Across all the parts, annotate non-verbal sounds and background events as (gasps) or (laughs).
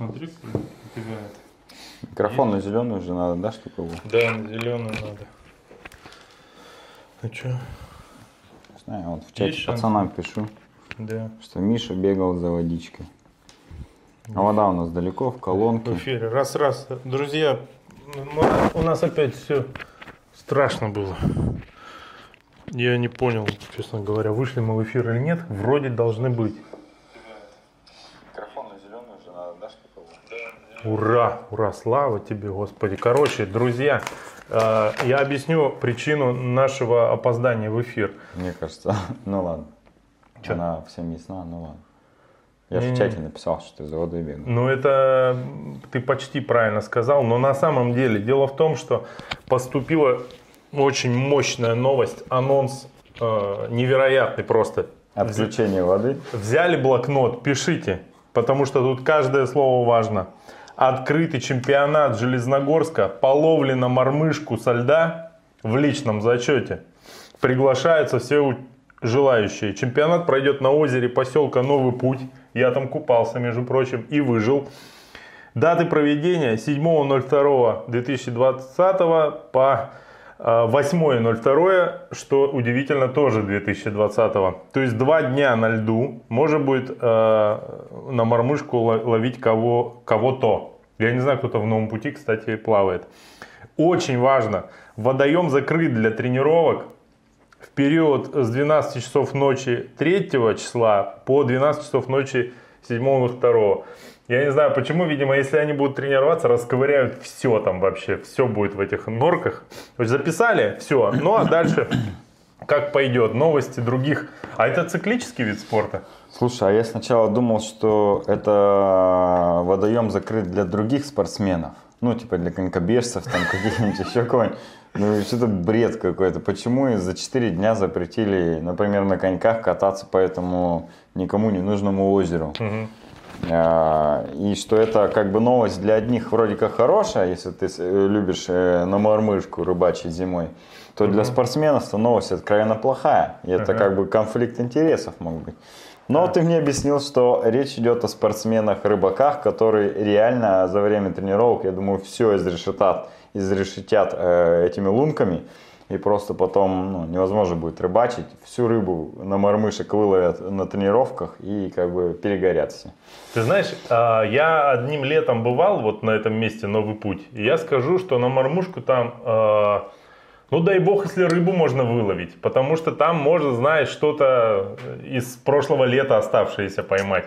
Смотри, убегает. Микрофон на зеленую уже надо, да, чтобы его? Да, на зеленую надо. Ну что? Не знаю, вот в чате Есть шанс? пацанам пишу, Да. что Миша бегал за водичкой. А вода у нас далеко, в В колонке. эфире. Раз, раз. Друзья, у нас опять все страшно было. Я не понял, честно говоря, вышли мы в эфир или нет. Вроде должны быть. Микрофон на зеленую уже надо, да, чтобы его? Ура, ура, слава тебе, Господи. Короче, друзья, э, я объясню причину нашего опоздания в эфир. Мне кажется, (laughs) ну ладно. Чё? Она всем ясна, ну ладно. Я же в чате написал, что ты за водой бегал. Ну, это ты почти правильно сказал, но на самом деле дело в том, что поступила очень мощная новость, анонс э, невероятный просто. Отключение воды. Взяли блокнот, пишите, потому что тут каждое слово важно. Открытый чемпионат Железногорска по ловле на мормышку со льда в личном зачете. Приглашаются все желающие. Чемпионат пройдет на озере поселка Новый Путь. Я там купался, между прочим, и выжил. Даты проведения 7.02.2020 по 8.02, что удивительно, тоже 2020. То есть два дня на льду можно будет э, на мормышку ло- ловить кого, кого-то. Я не знаю, кто-то в новом пути, кстати, плавает. Очень важно, водоем закрыт для тренировок в период с 12 часов ночи 3 числа по 12 часов ночи 7 2. Я не знаю почему, видимо, если они будут тренироваться, расковыряют все там вообще, все будет в этих норках. То есть записали, все, ну а дальше как пойдет, новости других. А это циклический вид спорта? Слушай, а я сначала думал, что это водоем закрыт для других спортсменов. Ну, типа для конькобежцев, там (laughs) каких-нибудь еще кого-нибудь. Ну, что-то бред какой-то. Почему и за 4 дня запретили, например, на коньках кататься по этому никому не нужному озеру? Мгм. А, И что это как бы новость для одних вроде как хорошая, если ты э, любишь э, на мормышку рыбачить зимой, то для спортсменов это новость откровенно плохая. И это Ага. как бы конфликт интересов мог быть. Но ты мне объяснил, что речь идет о спортсменах-рыбаках, которые реально за время тренировок, я думаю, все изрешетят, изрешетят э, этими лунками. И просто потом ну, невозможно будет рыбачить. Всю рыбу на мормышек выловят на тренировках и как бы перегорят все. Ты знаешь, а, я одним летом бывал вот на этом месте Новый путь. И я скажу, что на мормушку там, а, ну дай бог, если рыбу можно выловить. Потому что там можно, знаешь, что-то из прошлого лета оставшееся поймать.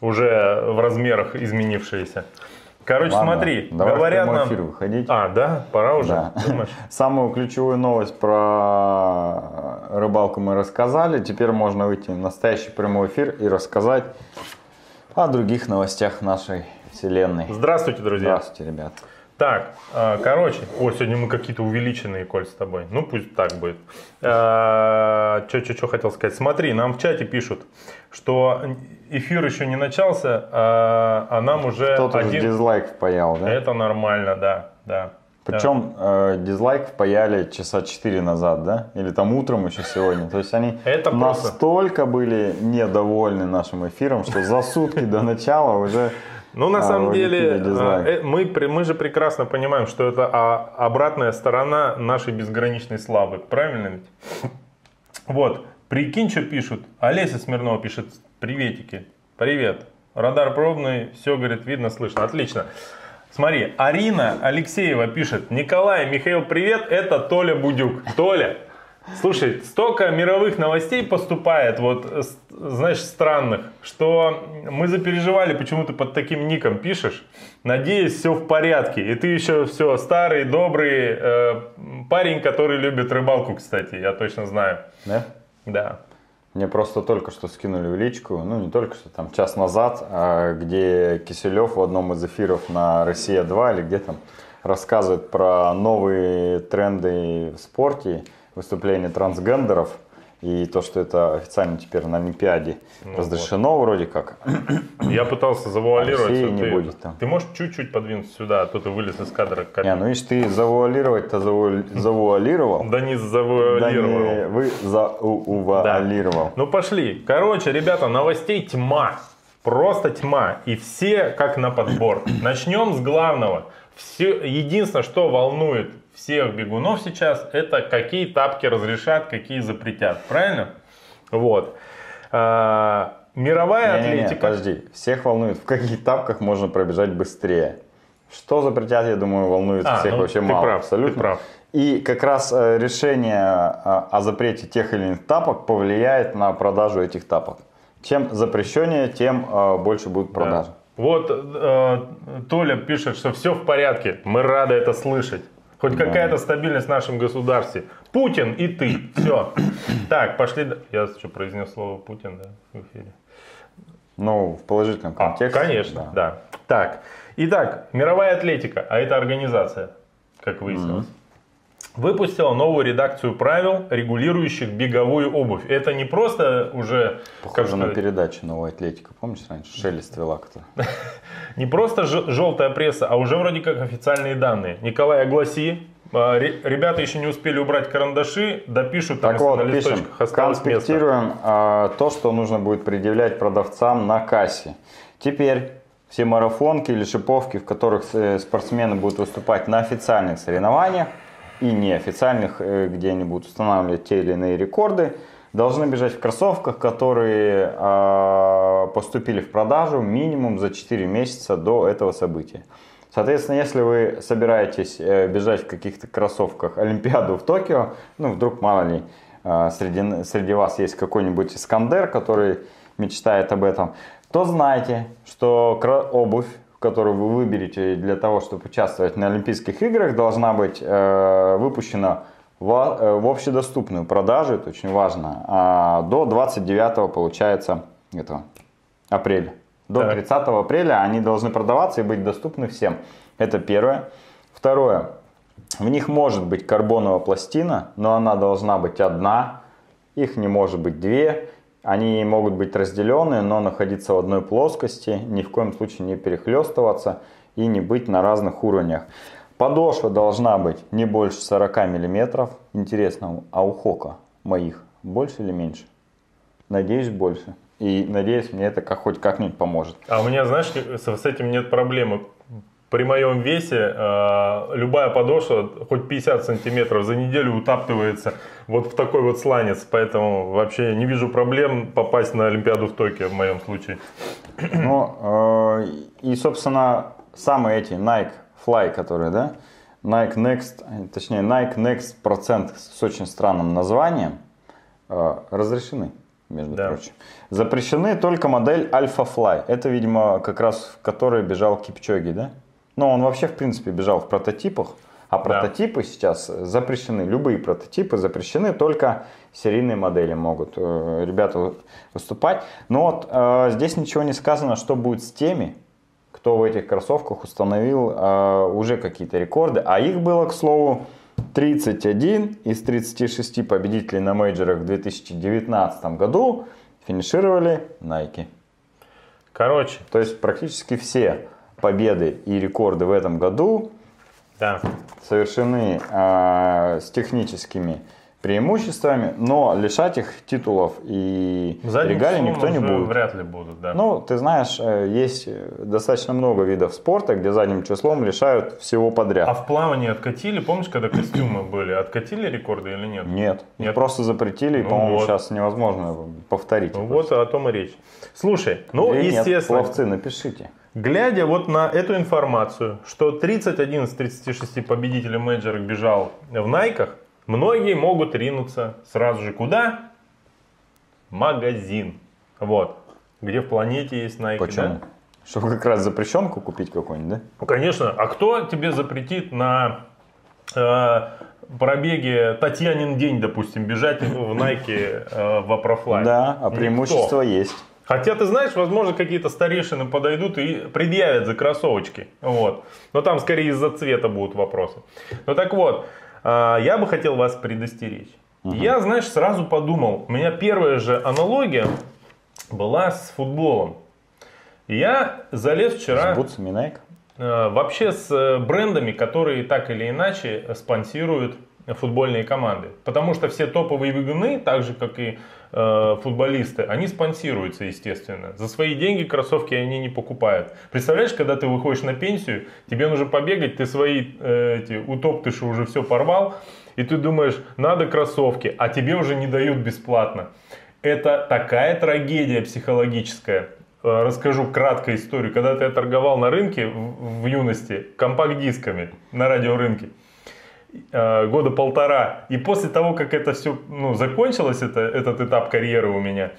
Уже в размерах изменившееся. Короче, Ладно, смотри, давай говорят в нам... эфир выходить. А, да? Пора уже? Да. Думаешь? (laughs) Самую ключевую новость про рыбалку мы рассказали. Теперь можно выйти в настоящий прямой эфир и рассказать о других новостях нашей вселенной. Здравствуйте, друзья. Здравствуйте, ребят. Так, а, короче, о, сегодня мы какие-то увеличенные, Коль, с тобой. Ну, пусть так будет. Что хотел сказать? Смотри, нам в чате пишут, что эфир еще не начался, а, а нам уже Кто-то один... дизлайк впаял, да? Это нормально, да, да. Причем э, дизлайк впаяли часа 4 назад, да? Или там утром еще сегодня. То есть они (laughs) Это просто- настолько были недовольны нашим эфиром, что за сутки до начала уже Ну, на А, самом деле, дизлайк. э, мы, мы же прекрасно понимаем, что это а, обратная сторона нашей безграничной славы. Правильно ведь? Вот, прикинь, что пишут. Олеся Смирнова пишет, приветики, привет. Радар пробный, все, говорит, видно, слышно. Отлично. Смотри, Арина Алексеева пишет, Николай, Михаил, привет, это Толя Будюк. Толя, слушай, столько мировых новостей поступает, вот, знаешь, странных, что мы запереживали, почему ты под таким ником пишешь. Надеюсь, все в порядке. И ты еще все старый, добрый э, парень, который любит рыбалку, кстати, я точно знаю. да? Да. Мне просто только что скинули в личку, ну не только что, там час назад, а, где Киселев в одном из эфиров на «Россия-2» или где там рассказывает про новые тренды в спорте, выступления трансгендеров и то, что это официально теперь на Олимпиаде Ну разрешено вроде как. Я пытался завуалировать. России не ты, будет там. ты можешь чуть-чуть подвинуться сюда, а то ты вылез из кадра. Как... Не, ну видишь, ты завуалировать-то завуа- завуалировал. Да не Да завуалировал. не, вы заувуалировал. Ну пошли. Короче, ребята, новостей тьма. просто тьма. И все как на подбор. Начнем с главного. Все, единственное, что волнует всех бегунов сейчас, это какие тапки разрешат, какие запретят. Правильно? Вот. А, мировая Не-не-не, атлетика. подожди. Всех волнует, в каких тапках можно пробежать быстрее. Что запретят, я думаю, волнует А, всех ну, вообще ты мало. прав, ты абсолютно. прав. И как раз э, решение э, о запрете тех или иных тапок повлияет на продажу этих тапок. Чем запрещеннее, тем э, больше будут продажи. Да. Вот э, Толя пишет, что все в порядке. Мы рады это слышать. Хоть какая-то стабильность в нашем государстве. Путин и ты. Все. Так, пошли. Я что, произнес слово Путин, да, в эфире? Ну, в положительном А, контексте. конечно, да. Так. Итак, мировая атлетика, а это организация, как выяснилось. Выпустила новую редакцию правил, регулирующих беговую обувь. Это не просто уже как Похоже на сказать, передачу «Новая атлетика». Помнишь раньше? Шелест вела кто (laughs) Не просто желтая пресса, а уже вроде как официальные данные. Николай, огласи. А, ре- Ребята еще не успели убрать карандаши, допишут там, Так если вот, на пишем, осталось место. конспектируем а, то, что нужно будет предъявлять продавцам на кассе. Теперь все марафонки или шиповки, в которых э, спортсмены будут выступать на официальных соревнованиях и неофициальных, э, где они будут устанавливать те или иные рекорды, должны бежать в кроссовках, которые а, поступили в продажу минимум за 4 месяца до этого события. Соответственно, если вы собираетесь э, бежать в каких-то кроссовках Олимпиаду в Токио, ну, вдруг, мало ли, э, среди, среди вас есть какой-нибудь Искандер, который мечтает об этом, то знайте, что обувь, которую вы выберете для того, чтобы участвовать на Олимпийских играх, должна быть э, выпущена в, э, в общедоступную продажу, это очень важно, а до 29 получается этого апреля. До Так. 30 апреля они должны продаваться и быть доступны всем. Это первое. Второе. В них может быть карбоновая пластина, но она должна быть одна. Их не может быть две. Они могут быть разделенные, но находиться в одной плоскости, ни в коем случае не перехлестываться и не быть на разных уровнях. Подошва должна быть не больше 40 миллиметров. Интересно, а у Хока моих больше или меньше? Надеюсь, больше. И надеюсь, мне это хоть как-нибудь поможет. А у меня, знаешь, с этим нет проблемы. При моем весе э, любая подошва, хоть 50 сантиметров, за неделю утаптывается вот в такой вот сланец. Поэтому вообще не вижу проблем попасть на Олимпиаду в Токио в моем случае. Ну, э, и, собственно, самые эти Nike Fly, которые, да, Nike Next, точнее, Nike Next процент с очень странным названием, э, разрешены, между Да. прочим. Запрещены только модель Alpha Fly. Это, видимо, как раз в которой бежал Кипчоги, да? Но он вообще, в принципе, бежал в прототипах. А прототипы сейчас запрещены, любые прототипы запрещены, только серийные модели могут э, ребята выступать. Но вот э, здесь ничего не сказано, что будет с теми, кто в этих кроссовках установил э, уже какие-то рекорды. А их было, к слову, 31 из 36 победителей на мейджорах в 2019 году финишировали Nike. Короче, То есть практически все победы и рекорды в этом году да. совершены э, с техническими преимуществами, но лишать их титулов и Задним регалий никто не будет. вряд ли будут, да. Ну, ты знаешь, э, есть э, достаточно много видов спорта, где задним числом лишают всего подряд. А в плавании откатили, помнишь, когда костюмы были, откатили рекорды или нет? Нет, их Нет? просто запретили, и, Ну по-моему, вот. сейчас невозможно повторить. Ну вот о том и речь. Слушай, ну Или нет, естественно, пловцы, напишите. Глядя вот на эту информацию, что 31 из 36 победителей мейджора бежал в Найках, многие могут ринуться сразу же куда? Магазин. Вот. Где в планете есть Найки. Почему? да? Чтобы как раз запрещенку купить какую-нибудь, да? Ну, конечно. А кто тебе запретит на э, пробеге Татьянин день, допустим, бежать в Найке э, в Апрофлай? Да, а Никто. преимущество есть. Хотя, ты знаешь, возможно, какие-то старейшины подойдут и предъявят за кроссовочки. Вот. Но там скорее из-за цвета будут вопросы. Ну так вот, а, я бы хотел вас предостеречь. Я, знаешь, сразу подумал, у меня первая же аналогия была с футболом. Я залез вчера С бутсами Nike. э, вообще с э, брендами, которые так или иначе спонсируют футбольные команды. Потому что все топовые бегуны, так же как и э, футболисты, они спонсируются, естественно. За свои деньги кроссовки они не покупают. Представляешь, когда ты выходишь на пенсию, тебе нужно побегать, ты свои э, эти утоптыши уже все порвал, и ты думаешь, надо кроссовки, а тебе уже не дают бесплатно. Это такая трагедия психологическая. Э, расскажу кратко историю. Когда-то я торговал на рынке в, в юности компакт-дисками на радиорынке года полтора. И после того, как это все ну, закончилось, это, этот этап карьеры у меня.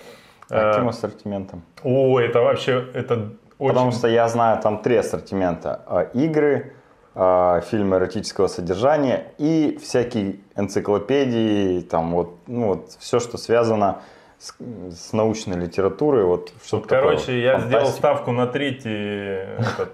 А каким ассортиментом? О, это вообще, это очень... Потому что я знаю там три ассортимента. Игры, фильмы эротического содержания и всякие энциклопедии, там вот, ну, вот все, что связано с, с научной литературой. Вот, что вот, короче, я фантастика. сделал ставку на третий этот,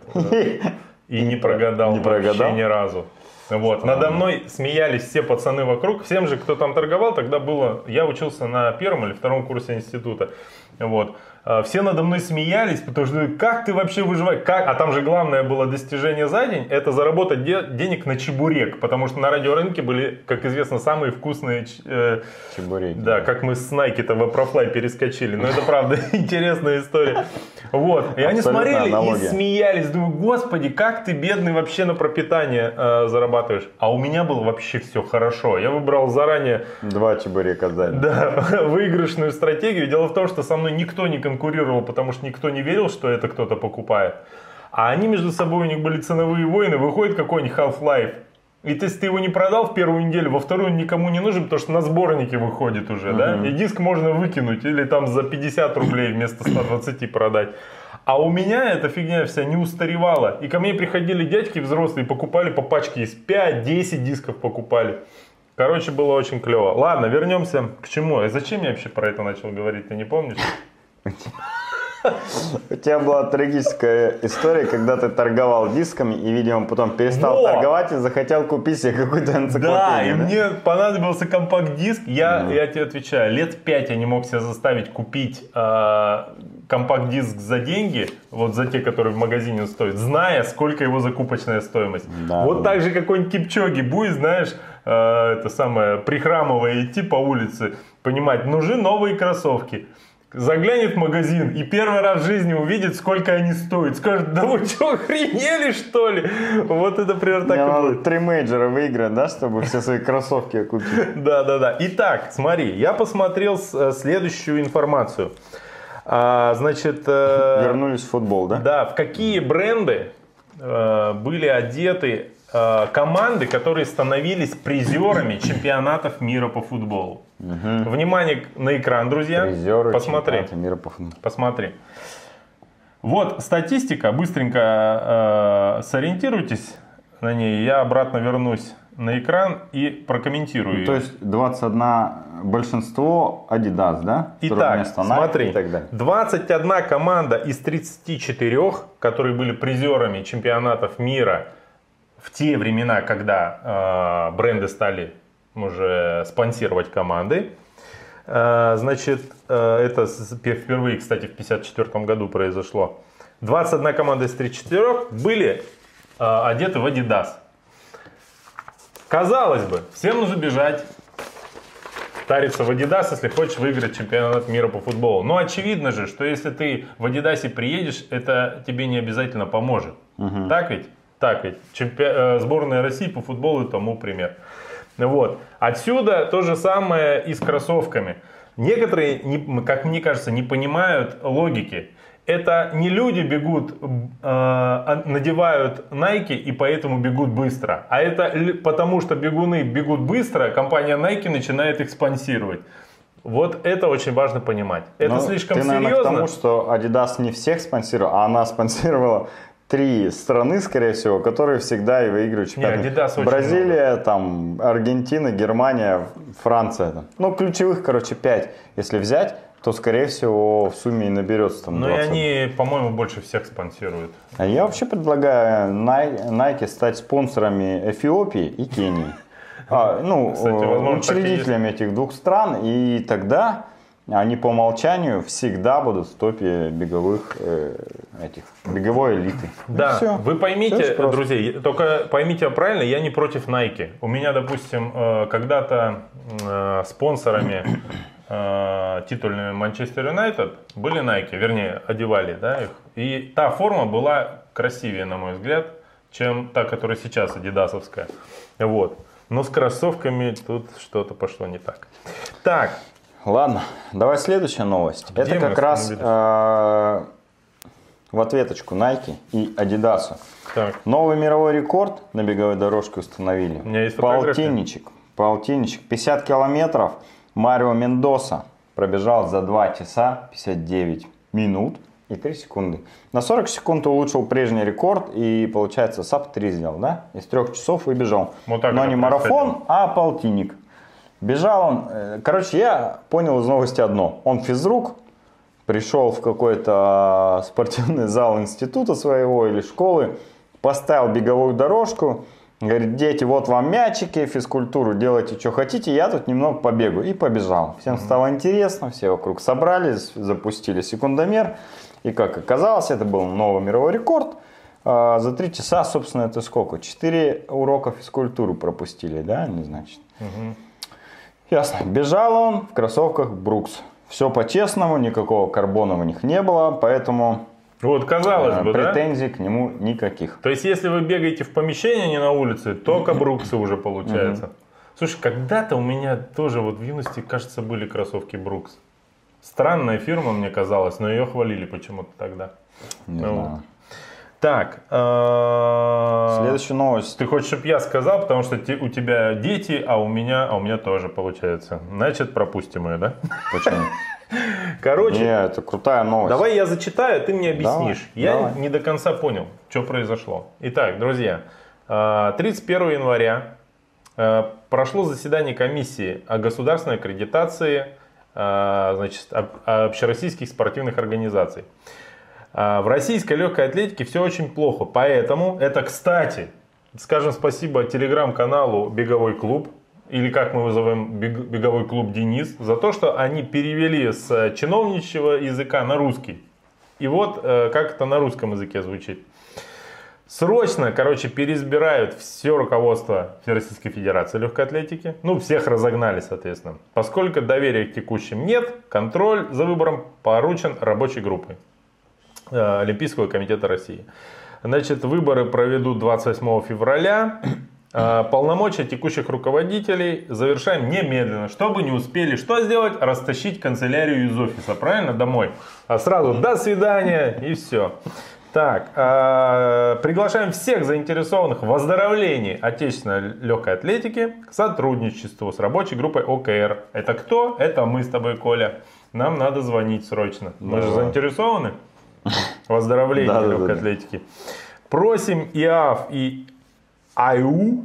и не (laughs) прогадал, не прогадал вообще ни разу. Вот. Надо мной смеялись все пацаны вокруг. Всем же, кто там торговал, тогда было... Я учился на первом или втором курсе института. Вот. А, все надо мной смеялись, потому что как ты вообще выживаешь? Как? А там же главное было достижение за день, это заработать де- денег на чебурек, потому что на радиорынке были, как известно, самые вкусные э, чебуреки. Да, как мы с Nike-то в Апрофлай перескочили. Но это правда (laughs) интересная история. Вот. И они смотрели и смеялись. Думаю, господи, как ты бедный вообще на пропитание э, зарабатываешь. А у меня было вообще все хорошо. Я выбрал заранее... Два чебурека сдать. (laughs) Да, (laughs) выигрышную стратегию. Дело в том, что со мной никто не конкурировал, потому что никто не верил, что это кто-то покупает. А они между собой, у них были ценовые войны, выходит какой-нибудь Half-Life, и если ты его не продал в первую неделю, во вторую он никому не нужен, потому что на сборнике выходит уже, uh-huh. да? И диск можно выкинуть или там за 50 рублей вместо 120 продать. А у меня эта фигня вся не устаревала. И ко мне приходили дядьки взрослые, покупали по пачке из 5-10 дисков покупали. Короче, было очень клево. Ладно, вернемся к чему. А зачем я вообще про это начал говорить, ты не помнишь? У тебя была трагическая история, когда ты торговал дисками и, видимо, потом перестал Во! торговать и захотел купить себе какую-то энциклопедию. Да, и мне понадобился компакт-диск. Я, mm. я тебе отвечаю, лет пять я не мог себя заставить купить э, компакт-диск за деньги, вот за те, которые в магазине стоят, зная, сколько его закупочная стоимость. Да, вот да. так же какой-нибудь Кипчоги будет, знаешь, э, это самое, прихрамывая идти по улице, понимать, нужны новые кроссовки заглянет в магазин и первый раз в жизни увидит, сколько они стоят. Скажет, да вы что, охренели что ли? Вот это примерно так и будет. Три мейджора выиграть, да, чтобы все свои кроссовки купить? (laughs) Да, да, да. Итак, смотри, я посмотрел э, следующую информацию. А, значит... Э, Вернулись в футбол, да? Да, в какие бренды э, были одеты команды, которые становились призерами чемпионатов мира по футболу. Угу. Внимание на экран, друзья. Призеры Посмотри. Мира по футболу. Посмотри. Вот статистика, быстренько э, сориентируйтесь на ней. Я обратно вернусь на экран и прокомментирую. Ну, то есть 21 большинство Adidas, да? Итак, смотри, и так далее. 21 команда из 34, которые были призерами чемпионатов мира в те времена, когда э, бренды стали уже спонсировать команды. Э, значит, э, это впервые, кстати, в 1954 году произошло. 21 команда из 34 были э, одеты в Adidas. Казалось бы, всем нужно бежать, тариться в Adidas, если хочешь выиграть чемпионат мира по футболу. Но очевидно же, что если ты в Adidas приедешь, это тебе не обязательно поможет. Угу. Так ведь? Так ведь. Чемпи... Сборная России по футболу тому пример. Вот. Отсюда то же самое и с кроссовками. Некоторые, как мне кажется, не понимают логики. Это не люди бегут, э, надевают Nike и поэтому бегут быстро. А это потому, что бегуны бегут быстро, компания Nike начинает их спонсировать. Вот это очень важно понимать. Это Но слишком ты, серьезно. Наверное, потому что Adidas не всех спонсировала, а она спонсировала три страны, скорее всего, которые всегда и выигрывают чемпионат. Не, Бразилия, там, Аргентина, Германия, Франция. Там. Ну, ключевых, короче, пять. Если взять, то, скорее всего, в сумме и наберется там Ну и они, по-моему, больше всех спонсируют. А я вообще предлагаю Nike стать спонсорами Эфиопии и Кении. (laughs) А, ну, Кстати, возможно, учредителями этих двух стран, и тогда они по умолчанию всегда будут в топе беговых э, этих беговой элиты. Да, всё. вы поймите, просто. друзья, только поймите правильно, я не против Nike. У меня, допустим, э, когда-то э, спонсорами э, титульными Манчестер Юнайтед были Nike, вернее, одевали да, их. И та форма была красивее, на мой взгляд, чем та, которая сейчас адидасовская. Вот. Но с кроссовками тут что-то пошло не так. Так, Ладно, давай следующая новость. Где Это как раз э, в ответочку Nike и Adidas. так. Новый мировой рекорд на беговой дорожке установили. У меня есть. Полтинничек. Полтинничек. 50 километров. Марио Мендоса пробежал за 2 часа 59 минут и 3 секунды. На 40 секунд улучшил прежний рекорд и, получается, sub 3 сделал, да? Из 3 часов выбежал. Вот Но не марафон, а полтинник. Бежал он, э, короче, я понял из новости одно. Он физрук, пришел в какой-то спортивный зал института своего или школы, поставил беговую дорожку, говорит, дети, вот вам мячики, физкультуру, делайте, что хотите, я тут немного побегу. И побежал. Всем стало интересно, все вокруг собрались, запустили секундомер. И как оказалось, это был новый мировой рекорд. А, За три часа, собственно, это сколько? Четыре урока физкультуры пропустили, да, не значит? Ясно. Бежал он в кроссовках Брукс. Все по-честному, никакого карбона у них не было, поэтому Вот, казалось э, бы, да? претензий к нему никаких. То есть, если вы бегаете в помещении, а не на улице, то кабруксы (clears throat) уже получается. Слушай, когда-то у меня тоже вот в юности, кажется, были кроссовки Брукс. Странная фирма, мне казалось, но ее хвалили почему-то тогда. Не Ну, знаю. Так, э, Следующая новость. ты хочешь, чтобы я сказал, потому что те- у тебя дети, а у меня, а у меня тоже получается. Значит, пропустим ее, да? Почему? (laughs) Короче, Не, это крутая новость. Давай я зачитаю, ты мне объяснишь. Давай, я давай. не до конца понял, что произошло. Итак, друзья, э, 31 января э, прошло заседание комиссии о государственной аккредитации э, значит, об- общероссийских спортивных организаций. А В российской легкой атлетике все очень плохо, поэтому это, кстати, скажем спасибо телеграм-каналу «Беговой клуб», или как мы вызываем «Бег- «Беговой клуб Денис», за то, что они перевели с э, чиновничьего языка на русский. И вот э, как это на русском языке звучит. Срочно, короче, переизбирают все руководство Всероссийской Федерации легкой атлетики. Ну, всех разогнали, соответственно. Поскольку доверия к текущим нет, контроль за выбором поручен рабочей группой Олимпийского комитета России. Значит, выборы проведут 28 февраля. Э, Полномочия текущих руководителей завершаем немедленно, чтобы не успели что сделать? Растащить канцелярию из офиса, правильно, домой. А сразу до свидания и все. Так, э, приглашаем всех заинтересованных в оздоровлении отечественной легкой атлетики к сотрудничеству с рабочей группой ОКР. Это кто? Это мы с тобой, Коля. Нам надо звонить срочно. Мы же Давай. (laughs) заинтересованы в оздоровлении Да-да-да-да. легкой атлетики. Просим ИАФ и АЮ,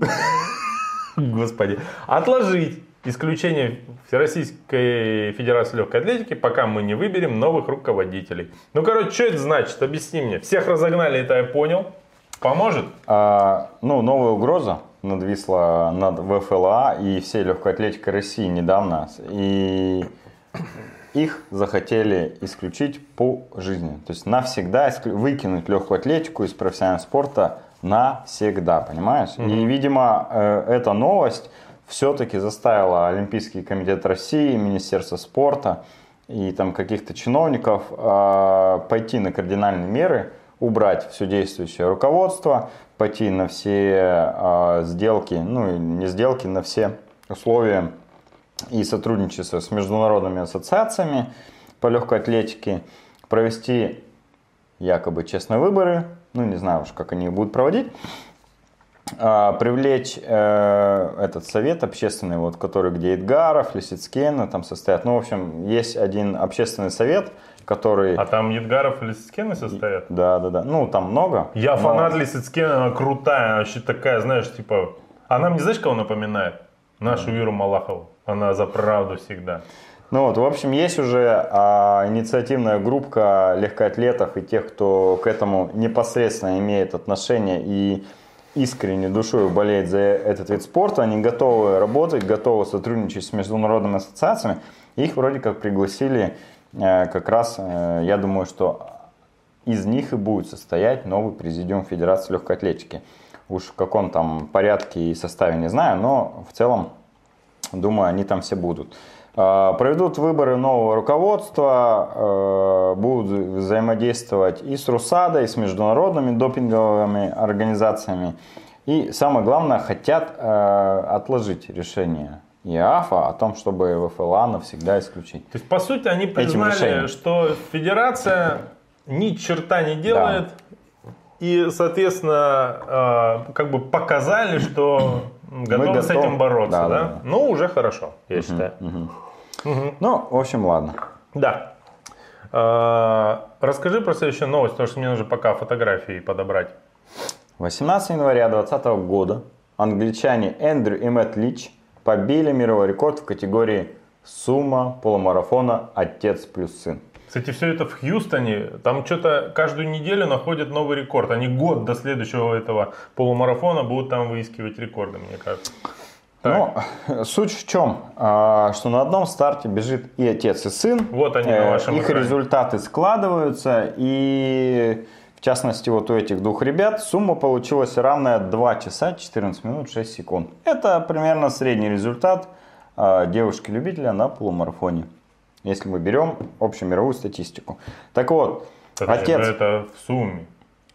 (laughs) господи, отложить исключение Всероссийской Федерации Легкой Атлетики, пока мы не выберем новых руководителей. Ну, короче, что это значит? Объясни мне. Всех разогнали, это я понял. Поможет? А, ну, новая угроза надвисла над ВФЛА и всей легкой атлетикой России недавно. И их захотели исключить по жизни. То есть навсегда выкинуть легкую атлетику из профессионального спорта навсегда, понимаешь? И, видимо, э, эта новость все-таки заставила Олимпийский комитет России, Министерство спорта и там каких-то чиновников э, пойти на кардинальные меры, убрать все действующее руководство, пойти на все э, сделки, ну не сделки, на все условия и сотрудничество с международными ассоциациями по легкой атлетике, провести якобы честные выборы, ну не знаю уж, как они будут проводить, а, привлечь э, этот совет общественный, вот, который где Эдгаров, Лисицкена там состоят. Ну, в общем, есть один общественный совет, который... А там Едгаров и Лисицкены состоят? Да, да, да. Ну, там много. Я но- фанат Лисицкена, она крутая, она вообще такая, знаешь, типа... Она мне знаешь, кого напоминает? Нашу Иру Малахову. Она за правду всегда. Ну вот, в общем, есть уже а, инициативная группа легкоатлетов и тех, кто к этому непосредственно имеет отношение и искренне душой болеет за этот вид спорта. Они готовы работать, готовы сотрудничать с международными ассоциациями. Их вроде как пригласили э, как раз, э, я думаю, что из них и будет состоять новый президиум Федерации легкой атлетики. Уж в каком там порядке и составе не знаю, но в целом, думаю, они там все будут. А, проведут выборы нового руководства, а, будут взаимодействовать и с РУСАДой, и с международными допинговыми организациями. И самое главное, хотят а, отложить решение ИАФа о том, чтобы ВФЛА навсегда исключить. То есть, по сути, они признали, что федерация ни черта не делает, да. И, соответственно, как бы показали, что готовы готов... с этим бороться, да? да? да. Ну, уже хорошо, я угу, считаю. Угу. Угу. Ну, в общем, ладно. Да. А, расскажи про следующую новость, потому что мне нужно пока фотографии подобрать. 18 января 2020 года англичане Эндрю и Мэтт Лич побили мировой рекорд в категории сумма полумарафона «Отец плюс сын». Кстати, все это в Хьюстоне. Там что-то каждую неделю находят новый рекорд. Они год до следующего этого полумарафона будут там выискивать рекорды, мне кажется. Ну, суть в чем, а, что на одном старте бежит и отец, и сын. Вот они на э, вашем Их экране. результаты складываются, и в частности вот у этих двух ребят сумма получилась равная 2 часа 14 минут 6 секунд. Это примерно средний результат а, девушки-любителя на полумарафоне. Если мы берем общемировую статистику. Так вот, Подожди, отец... Это в сумме.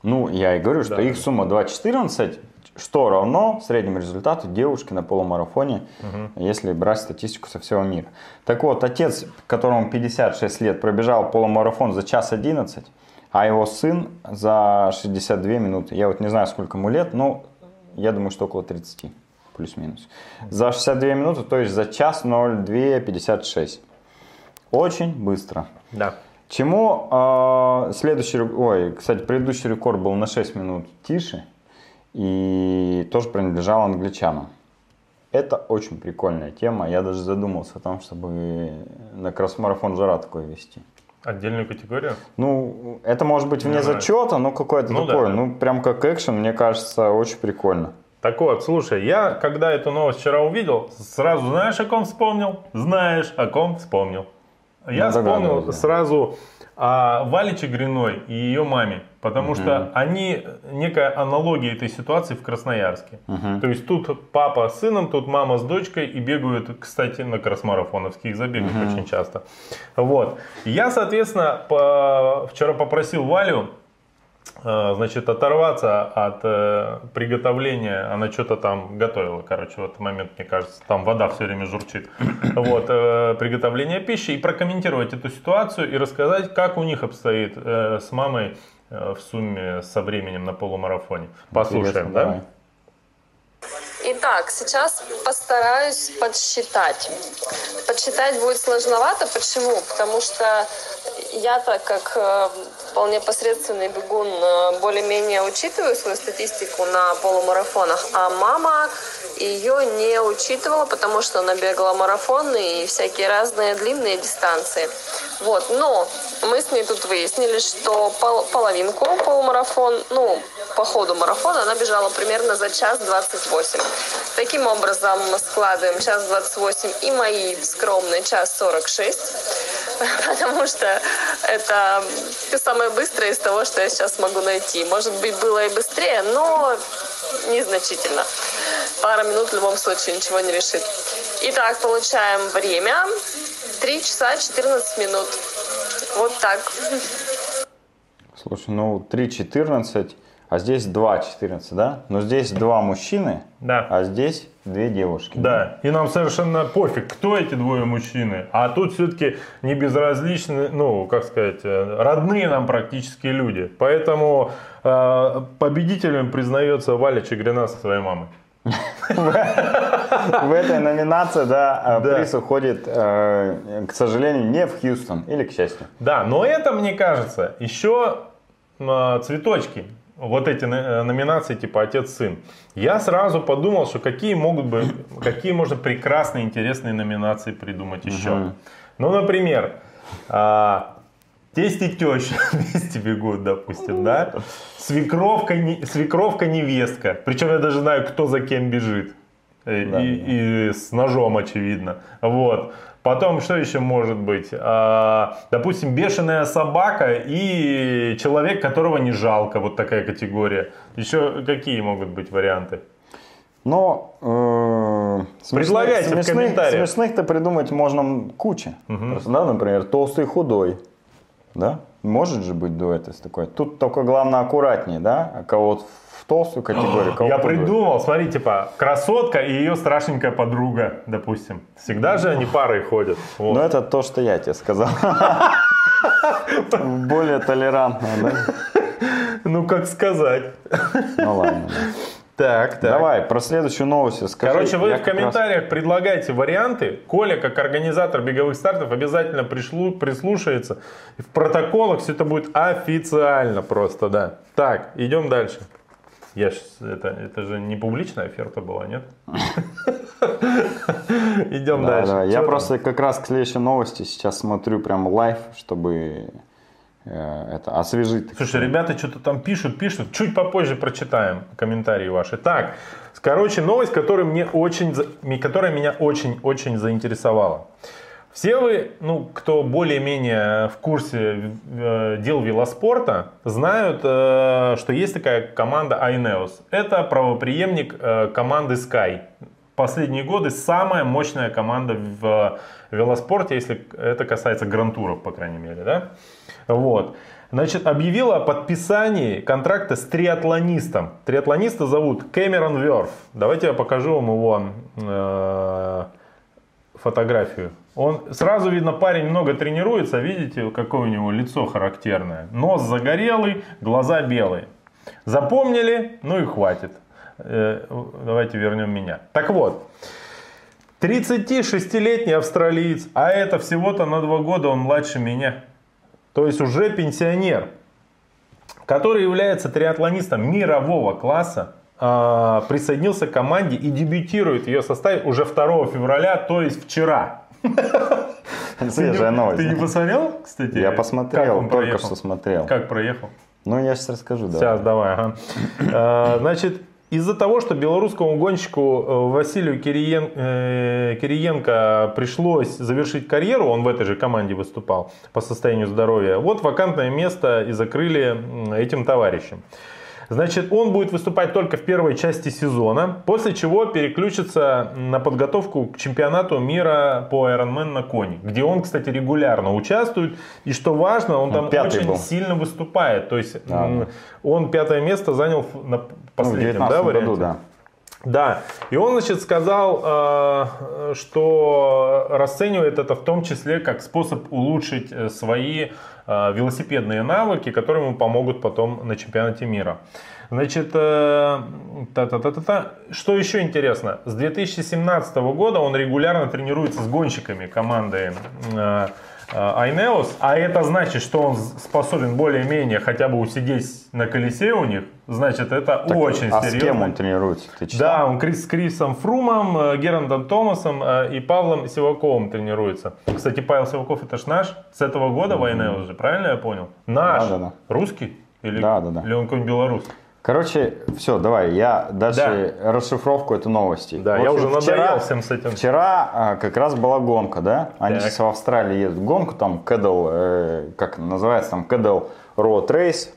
Ну, я и говорю, что да. их сумма 2.14, что равно среднему результату девушки на полумарафоне, угу. если брать статистику со всего мира. Так вот, отец, которому 56 лет, пробежал полумарафон за час 11, а его сын за 62 минуты. Я вот не знаю, сколько ему лет, но я думаю, что около 30, плюс-минус. За 62 минуты, то есть за час 02 56. Очень быстро. Да. Чему э, следующий, ой, кстати, предыдущий рекорд был на 6 минут тише и тоже принадлежал англичанам. Это очень прикольная тема. Я даже задумался о том, чтобы на кросс-марафон жара такой вести. Отдельную категорию? Ну, это может быть вне зачета, но какое-то ну, такое, да. ну, прям как экшен, мне кажется, очень прикольно. Так вот, слушай, я когда эту новость вчера увидел, сразу знаешь, о ком вспомнил? Знаешь, о ком вспомнил. Я вспомнил да, сразу о Вале Чегриной и ее маме, потому угу. что они некая аналогия этой ситуации в Красноярске. Угу. То есть тут папа с сыном, тут мама с дочкой и бегают, кстати, на кросс-марафоновских забегах угу. очень часто. Вот. Я, соответственно, по... вчера попросил Валю значит, оторваться от э, приготовления, она что-то там готовила, короче, в этот момент, мне кажется, там вода все время журчит, (coughs) вот, э, приготовление пищи, и прокомментировать эту ситуацию и рассказать, как у них обстоит э, с мамой э, в сумме со временем на полумарафоне. Послушаем, да? Давай. Итак, сейчас постараюсь подсчитать. Подсчитать будет сложновато. Почему? Потому что я так как э, вполне посредственный бегун э, более-менее учитываю свою статистику на полумарафонах, а мама ее не учитывала, потому что она бегала марафоны и всякие разные длинные дистанции. Вот, но мы с ней тут выяснили, что пол половинку полумарафон, ну, по ходу марафона она бежала примерно за час 28. Таким образом мы складываем час 28 и мои скромные час 46, (laughs) потому что это самое быстрое из того, что я сейчас могу найти. Может быть, было и быстрее, но незначительно. Пара минут в любом случае ничего не решит. Итак, получаем время. 3 часа 14 минут. Вот так. Слушай, ну 3.14 а здесь 2.14, да? Но здесь два мужчины, да. а здесь две девушки. Да, и нам совершенно пофиг, кто эти двое мужчины. А тут все-таки не безразличны, ну, как сказать, э, родные нам практически люди. Поэтому э, победителем признается Валя Чегрина со своей мамой. В этой номинации, да, э, приз уходит, э, к сожалению, не в Хьюстон или к счастью. Да, но это, мне кажется, еще цветочки вот эти э, номинации типа отец-сын, я сразу подумал, что какие могут быть, (coughs) какие можно прекрасные, интересные номинации придумать еще. Угу. Ну, например, а, тесть и теща (laughs) вместе бегут, допустим, да? Свекровка, свекровка невестка. Причем я даже знаю, кто за кем бежит. и, Да, и с ножом, очевидно. Вот. Потом, что еще может быть? А, допустим, бешеная собака и человек, которого не жалко, вот такая категория. Еще какие могут быть варианты? Но э, смешных- Предлагайте в смешных, комментариях. Смешных-то придумать можно куча. Просто, да, например, толстый и худой. Да? Может же быть дуэт из такой. Тут только главное аккуратнее, да? А кого в толстую категорию, (gasps) кого Я худую. придумал, смотри, типа, красотка и ее страшненькая подруга, допустим. Всегда же они парой ходят. Вот. (laughs) Ну, это то, что я тебе сказал. (laughs) Более толерантно, да? (laughs) Ну, как сказать. Ну ладно. Так, так. Давай, про следующую новость скажи. Короче, вы в как раз- комментариях предлагайте варианты. Коля, как организатор беговых стартов, обязательно пришлу, прислушается. В протоколах все это будет официально просто, да. Так, идем дальше. Я ж, это, это же не публичная оферта была, нет? (laughs) Идем Да, дальше. да, Я там? просто как раз к следующей новости сейчас смотрю прям live, чтобы э, это освежить. Слушай, ребята что-то там пишут, пишут. Чуть попозже прочитаем комментарии ваши. Так, короче, новость, которая, мне очень, которая меня очень-очень заинтересовала. Все вы, ну, кто более-менее в курсе э, дел велоспорта, знают, э, что есть такая команда iNeos. Это правопреемник э, команды Sky. Последние годы самая мощная команда в велоспорте, если это касается грантуров, по крайней мере, да? Вот. Значит, объявила о подписании контракта с триатлонистом. Триатлониста зовут Кэмерон Верф. Давайте я покажу вам его фотографию. Он сразу видно, парень много тренируется. Видите, какое у него лицо характерное. Нос загорелый, глаза белые. Запомнили? Ну и хватит. Э, Давайте вернем меня. Так вот, 36-летний австралиец, а это всего-то на два года он младше меня. То есть уже пенсионер, который является триатлонистом мирового класса, а, присоединился к команде и дебютирует в ее составе уже 2 февраля, то есть вчера. (laughs) Свежая новость. Ты не посмотрел, кстати? Я посмотрел, только что смотрел. Как проехал? Ну, я сейчас расскажу, да. Сейчас, давай. ага. Э, Значит, из-за того, что белорусскому гонщику э, Василию Кириен- э, Кириенко пришлось завершить карьеру, он в этой же команде выступал по состоянию здоровья, вот вакантное место и закрыли этим товарищем. Значит, он будет выступать только в первой части сезона, после чего переключится на подготовку к чемпионату мира по Ironman на коне, где он, кстати, регулярно участвует. И что важно, он там пятый очень был. сильно выступает. То есть Да, он пятое место занял на Ну, последнем 19 да, варианте. году, да. Да, и он, значит, сказал, э, что расценивает это в том числе как способ улучшить э, свои велосипедные навыки, которые ему помогут потом на чемпионате мира. Значит, э, та-та-та-та-та. что еще интересно, с 2017 года он регулярно тренируется с гонщиками команды э, iNeos, а это значит, что он способен более-менее хотя бы усидеть на колесе у них, значит, это очень а серьезно. с кем он тренируется? Ты читал? Да, он Крис, с Крисом Фрумом, э, Герандом Томасом э, и Павлом Сиваковым тренируется. Кстати, Павел Сиваков это ж наш, с этого года войны уже, правильно я понял? Наш. Да-да-да. Русский? Или, Да, да, да. или он какой-нибудь белорус? Короче, все, давай, я дальше расшифровку этой новости. Да, В я общем, уже вчера- надоел всем с этим. Вчера а, как раз была гонка, да? Они Так. сейчас в Австралии едут в гонку, там Кэдл, э, как называется, там Кэдл Road Race.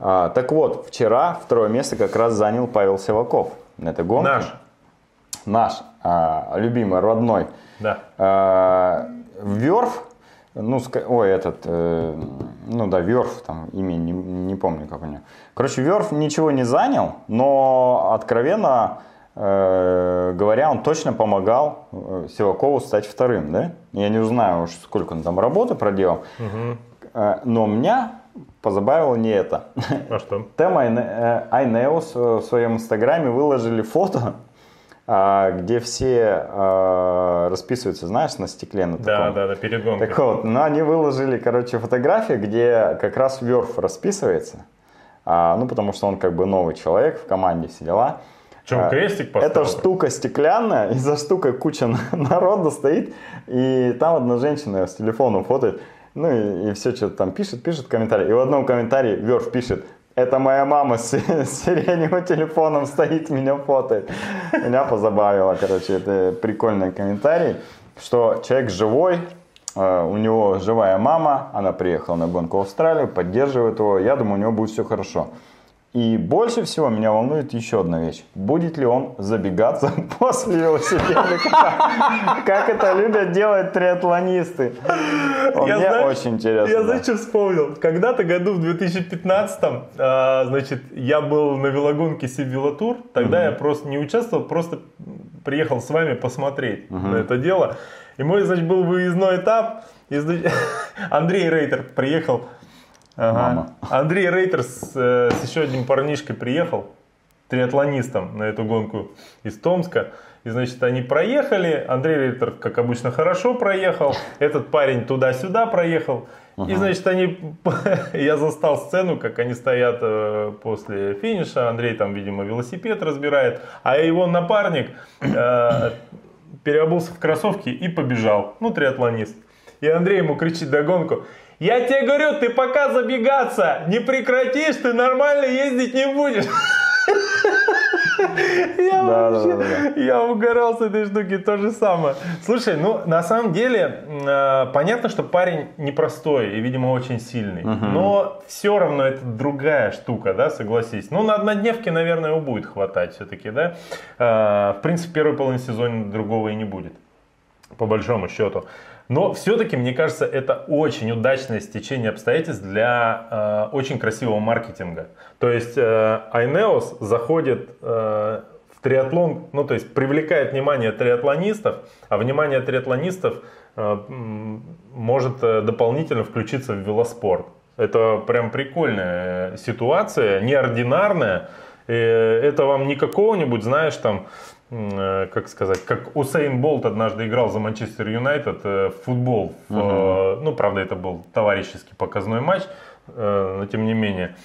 А, так вот, вчера второе место как раз занял Павел Сиваков на этой гонке. Наш. Наш, а, любимый, родной. Да. А, Верф, ну, ой, этот, э, ну да, Верф, там имя не, не помню, как у него. Короче, Верф ничего не занял, но откровенно э, говоря, он точно помогал э, Сивакову стать вторым, да? Я не знаю уж, сколько он там работы проделал, Э, но меня позабавило не это. А что? Тем Айне- э, в своем инстаграме выложили фото, где все а, расписываются, знаешь, на стекле на Да, таком. да, да, перед гонкой. Так вот, но они выложили, короче, фотографии, где как раз Верф расписывается. А, ну, потому что он как бы новый человек в команде, все дела. А, крестик поставил? Эта штука стеклянная, и за штукой куча (laughs) народа стоит, и там одна женщина с телефоном фотоет, ну и, все что-то там пишет, пишет комментарий. И в одном комментарии Верф пишет Это моя мама (laughs) с, сиреневым телефоном стоит, меня фотоет. Меня позабавило, короче, это прикольный комментарий, что человек живой, э, у него живая мама, она приехала на гонку в Австралию, поддерживает его, я думаю, у него будет все хорошо. И больше всего меня волнует еще одна вещь. Будет ли он забегаться (laughs) после велосипедика? Как это любят делать триатлонисты. Мне очень интересно. Я, знаешь, что вспомнил? Когда-то году в 2015 а, значит, я был на велогонке Сибвелотур. Тогда я просто не участвовал, просто приехал с вами посмотреть на это дело. И мой, значит, был выездной этап. (laughs) Андрей Рейтер приехал. Ага. Мама. Андрей Рейтер с, э, с еще одним парнишкой приехал, триатлонистом на эту гонку из Томска. И, значит, они проехали. Андрей Рейтер, как обычно, хорошо проехал. Этот парень туда-сюда проехал. И, значит, они... (laughs) Я застал сцену, как они стоят э, после финиша. Андрей там, видимо, велосипед разбирает. А его напарник э, переобулся в кроссовки и побежал. Ну, триатлонист. И Андрей ему кричит догонку. Я тебе говорю, ты пока забегаться не прекратишь, ты нормально ездить не будешь. Я Да, вообще, да, да. я угорал с этой штуки, то же самое. Слушай, ну, на самом деле, э, понятно, что парень непростой и, видимо, очень сильный. Но все равно это другая штука, да, согласись. Ну, на однодневке, наверное, его будет хватать все-таки, да. Э, В принципе, первой половине сезона другого и не будет по большому счету. Но все-таки, мне кажется, это очень удачное стечение обстоятельств для э, очень красивого маркетинга. То есть э, Ineos заходит э, в триатлон, ну то есть привлекает внимание триатлонистов, а внимание триатлонистов э, может э, дополнительно включиться в велоспорт. Это прям прикольная ситуация, неординарная. Это вам не какого-нибудь, знаешь, там, как сказать, как Усейн Болт однажды играл за Манчестер Юнайтед э, в футбол. В, э, Ну, правда, это был товарищеский показной матч, э, но тем не менее.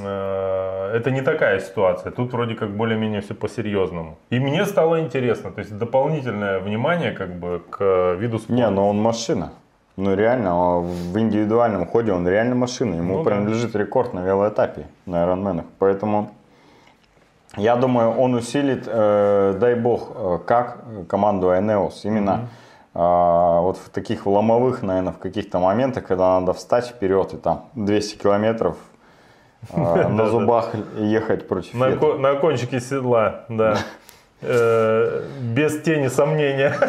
э, Это не такая ситуация. Тут вроде как более-менее все по-серьезному. И мне стало интересно. То есть дополнительное внимание как бы к виду спорта. Не, ну он машина. Ну реально, он в индивидуальном ходе он реально машина. Ему Ну да. принадлежит рекорд на велоэтапе на Ironman. Поэтому я думаю, он усилит, э, дай бог, э, как команду Ineos. Именно а, вот в таких ломовых, наверное, в каких-то моментах, когда надо встать вперед и там 200 километров (laughs) э, на зубах ехать против На, ко- на кончике седла, да. Э, Без тени сомнения. (laughs)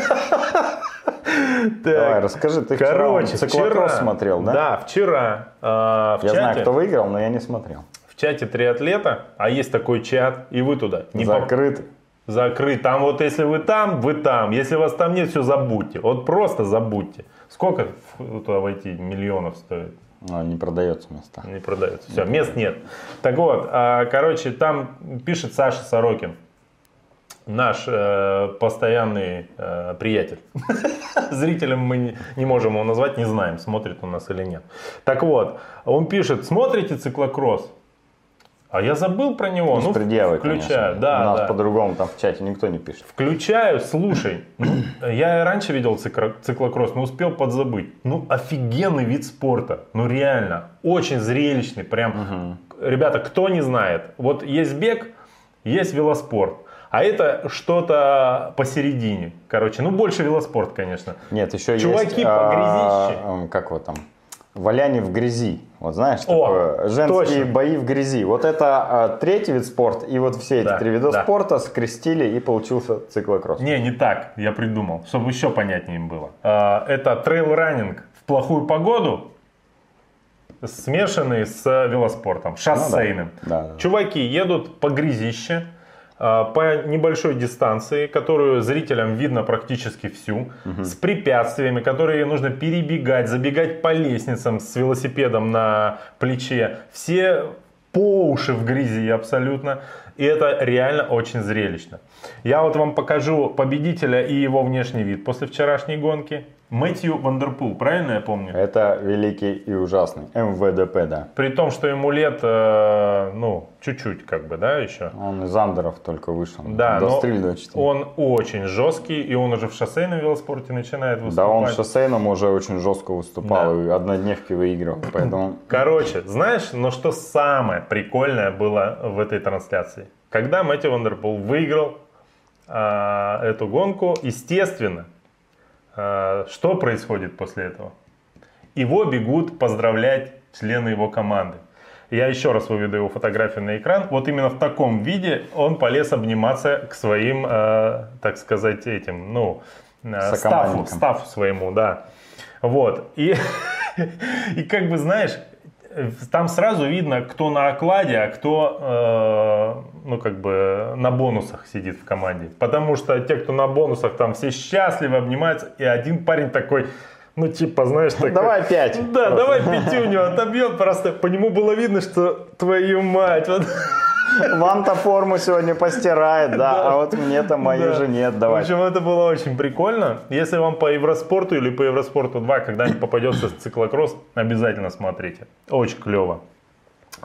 Давай, Так, расскажи, ты вчера Короче, циклокросс вчера, смотрел, да? Да, вчера в, Я знаю, чате, кто выиграл, но я не смотрел. В чате триатлета, а есть такой чат, и вы туда. Не Закрыт. Закрыт. Там вот если вы там, вы там. Если вас там нет, все забудьте. Вот просто забудьте. Сколько туда войти миллионов стоит? А, не продается места. Не продается. Все, мест нет. Так вот, а, короче, там пишет Саша Сорокин. Наш э, постоянный э, приятель. (laughs) Зрителям мы не, не можем его назвать, не знаем, смотрит он нас или нет. Так вот, он пишет, смотрите циклокросс? А я забыл про него. Ну, с предъявой, включаю, конечно. да, У нас да. по-другому там в чате никто не пишет. Включаю, слушай, (clears throat) ну, я раньше видел циклокросс, но успел подзабыть. Ну, офигенный вид спорта, ну реально, очень зрелищный, прям. Ребята, кто не знает, вот есть бег, есть велоспорт, а это что-то посередине, короче, ну больше велоспорт, конечно. Нет, еще Чуваки есть... а, погрязище. м, как вот там? Валяние в грязи. Вот знаешь, О, такое, женские точно. бои в грязи. Вот это а, третий вид спорта, и вот все эти Да, три вида да. спорта скрестили, и получился циклокросс. Не, не так, я придумал, чтобы еще понятнее им было. А, Это трейл-раннинг в плохую погоду, смешанный с велоспортом, шоссейным. Ну Да, да. Чуваки едут по грязище, по небольшой дистанции, которую зрителям видно практически всю, с препятствиями, которые нужно перебегать, забегать по лестницам с велосипедом на плече. Все по уши в грязи абсолютно. И это реально очень зрелищно. Я вот вам покажу победителя и его внешний вид после вчерашней гонки. Мэтью Вандерпул, правильно я помню? Это великий и ужасный. МВДП, да. При том, что ему лет, э, ну, чуть-чуть, как бы, да, еще. Он из Андеров только вышел. Да, До но стрель 24. он очень жесткий, и он уже в шоссейном велоспорте начинает выступать. Да, он в шоссейном уже очень жестко выступал Да. и однодневки выигрывал. Поэтому Короче, знаешь, но что самое прикольное было в этой трансляции? Когда Мэтью Вандерпул выиграл а, эту гонку, естественно, что происходит после этого? Его бегут поздравлять члены его команды. Я еще раз выведу его фотографию на экран. Вот именно в таком виде он полез обниматься к своим, э, так сказать, этим, ну, э, стафу, стафу своему, да. Вот. И, (laughs) и как бы, знаешь, э, там сразу видно, кто на окладе, а кто, э, ну, как бы, на бонусах сидит в команде. Потому что те, кто на бонусах, там все счастливы, обнимаются, и один парень такой, ну, типа, знаешь, такой... давай пять. Да, давай пятюню отобьет, просто по нему было видно, что твою мать, вот. Вам-то форму сегодня постирает, да, Да. а вот мне-то мою Да. же нет, В давай. общем, это было очень прикольно. Если вам по Евроспорту или по Евроспорту 2 когда-нибудь попадется циклокросс, обязательно смотрите. Очень клево.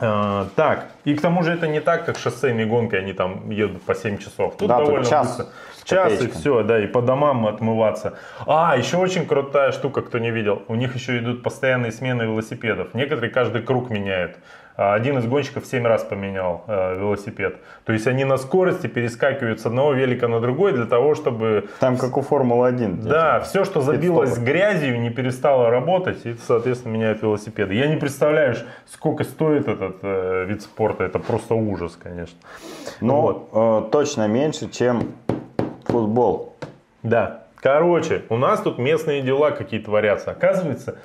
Э, так, и к тому же это не так, как шоссейные гонки, они там едут по 7 часов. Тут Да, довольно час быстро. Час и все, да, и по домам отмываться. А, еще очень крутая штука, кто не видел. У них еще идут постоянные смены велосипедов. Некоторые каждый круг меняют. А Один из гонщиков 7 раз поменял э, велосипед. То есть они на скорости перескакивают с одного велика на другой для того, чтобы Там как у Формулы-1. да, все, что забилось грязью, не перестало работать, и, соответственно, меняют велосипеды. Я не представляю, сколько стоит этот э, вид спорта. Это просто ужас, конечно. Но Вот. э, точно меньше, чем футбол. Да. Короче, у нас тут местные дела какие творятся. Оказывается,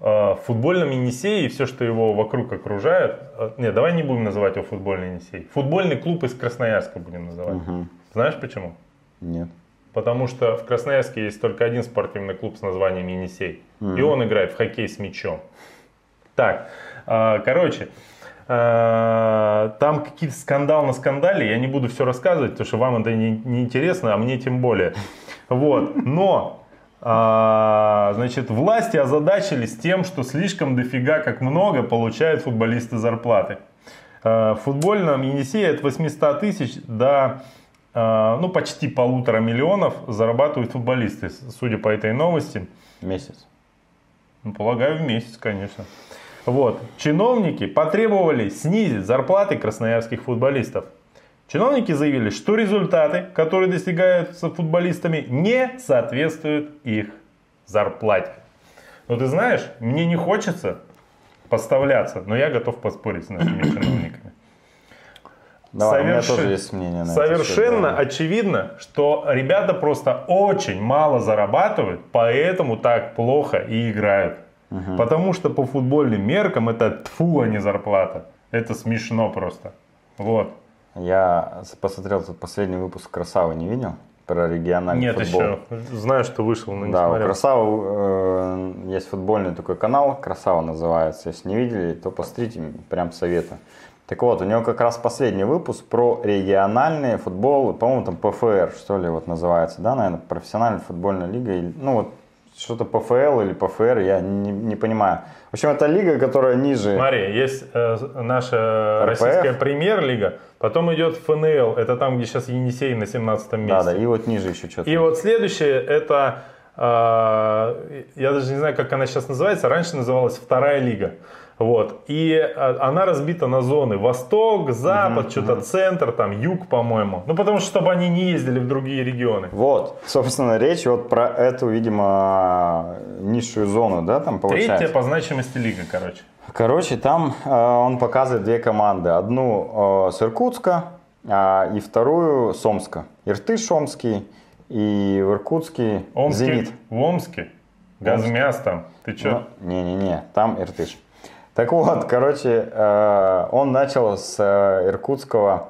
в футбольном Енисее и все, что его вокруг окружает... э, Не, давай не будем называть его футбольный Енисей. Футбольный клуб из Красноярска будем называть. Знаешь почему? Нет. Потому что в Красноярске есть только один спортивный клуб с названием Енисей. И он играет в хоккей с мячом. Так, а, короче, там какие-то скандал на скандале. Я не буду все рассказывать, потому что вам это не, не интересно, а мне тем более. Вот. Но, а, значит, власти озадачились тем, что слишком дофига, как много получают футболисты зарплаты. А, В футбольном Енисее от 800 тысяч до а, ну, почти полутора миллионов зарабатывают футболисты, судя по этой новости. Месяц. Ну, полагаю, в месяц, конечно. Вот. Чиновники потребовали снизить зарплаты красноярских футболистов. Чиновники заявили, что результаты, которые достигаются футболистами, не соответствуют их зарплате. Но ты знаешь, мне не хочется подставляться, но я готов поспорить с нашими (clears throat) чиновниками. Давай, у меня Соверш- тоже есть мнение на это Совершенно да. очевидно, что ребята просто очень мало зарабатывают, поэтому так плохо и играют. Потому что по футбольным меркам это тфу, а не зарплата. Это смешно просто. Вот. Я посмотрел тут последний выпуск «Красавы», не видел? Про региональный Нет футбол. еще. Знаю, что вышел, но не Да, у смотрел. Красава э, есть футбольный такой канал, Красава называется. Если не видели, то посмотрите, прям советую. Так вот, у него как раз последний выпуск про региональный футбол, по-моему, там ПФР, что ли, вот называется, да, наверное, профессиональная футбольная лига, ну вот что-то ПФЛ или ПФР, я не, не понимаю. В общем, это лига, которая ниже. Смотри, есть э, наша РПФ. российская премьер-лига, потом идет ФНЛ, это там, где сейчас Енисей на 17 месте. Да, да, и вот ниже еще что-то. И вот следующее, это, э, я даже не знаю, как она сейчас называется, раньше называлась вторая лига. Вот. И э, она разбита на зоны. Восток, Запад, что-то центр, там юг, по-моему. Ну, потому что, чтобы они не ездили в другие регионы. Вот, собственно, речь вот про эту, видимо, низшую зону, да, там получается. Третья по значимости лига, короче. Короче, там э, он показывает две команды. Одну э, с Иркутска а, и вторую с Омска. Иртыш Омский и в Иркутске Омский, Зенит. В Омске. Газмяс там. Ты что? Ну, Не-не-не, там Иртыш. Так вот, короче, э, он начал с э, иркутского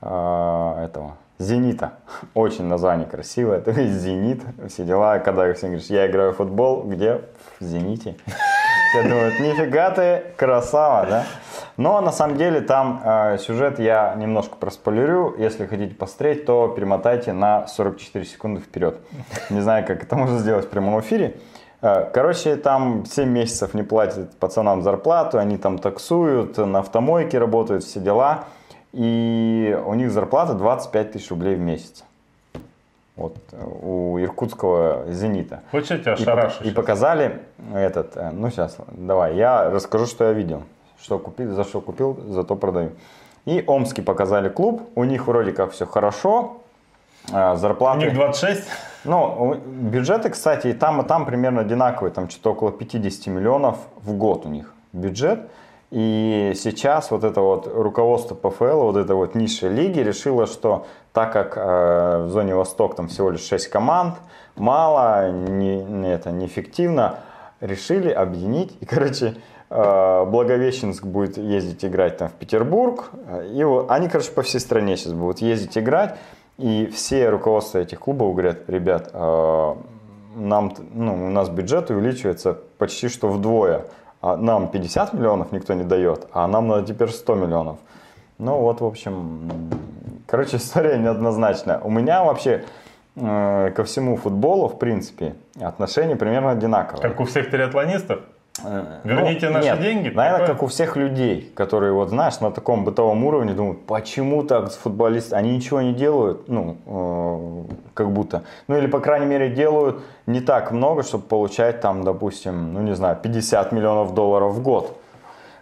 э, этого Зенита. (laughs) Очень название красивое. То есть Зенит, все дела. Когда все говоришь, я играю в футбол, где? В Зените. (laughs) Все думают, нифига ты красава, да? Но на самом деле там э, сюжет я немножко проспойлерю. Если хотите посмотреть, то перемотайте на 44 секунды вперед. Не знаю, как это можно сделать в прямом эфире. Э, короче, там 7 месяцев не платят пацанам зарплату, они там таксуют, на автомойке работают, все дела. И у них зарплата 25 тысяч рублей в месяц. Вот у иркутского «Зенита». Вот что тебя И, пока- и показали этот, э, ну сейчас, давай, я расскажу, что я видел. Что купил, за что купил, зато продаю. И Омский показали клуб, у них вроде как все хорошо, э, У них 26. Ну, бюджеты, кстати, и там, и там примерно одинаковые, там что-то около 50 миллионов в год у них бюджет. И сейчас вот это вот руководство ПФЛ, вот это вот низшей лиги решило, что так как э, в зоне Восток там всего лишь 6 команд, мало, не, это, неэффективно, решили объединить. И, короче, э, Благовещенск будет ездить играть там в Петербург. И вот, они, короче, по всей стране сейчас будут ездить играть. И все руководства этих клубов говорят, ребят, э, нам, ну, у нас бюджет увеличивается почти что вдвое. А нам 50 миллионов никто не дает, а нам надо теперь 100 миллионов. Ну вот, в общем, короче, (laughs) история неоднозначная. У меня вообще э, ко всему футболу, в принципе, отношение примерно одинаковое. Как у всех триатлонистов. Э, Верните наши нет, деньги, Наверное, такое? как у всех людей, которые, вот знаешь, на таком бытовом уровне думают, почему так футболисты, они ничего не делают, ну, э, как будто. Ну, или, по крайней мере, делают не так много, чтобы получать там, допустим, ну, не знаю, 50 миллионов долларов в год.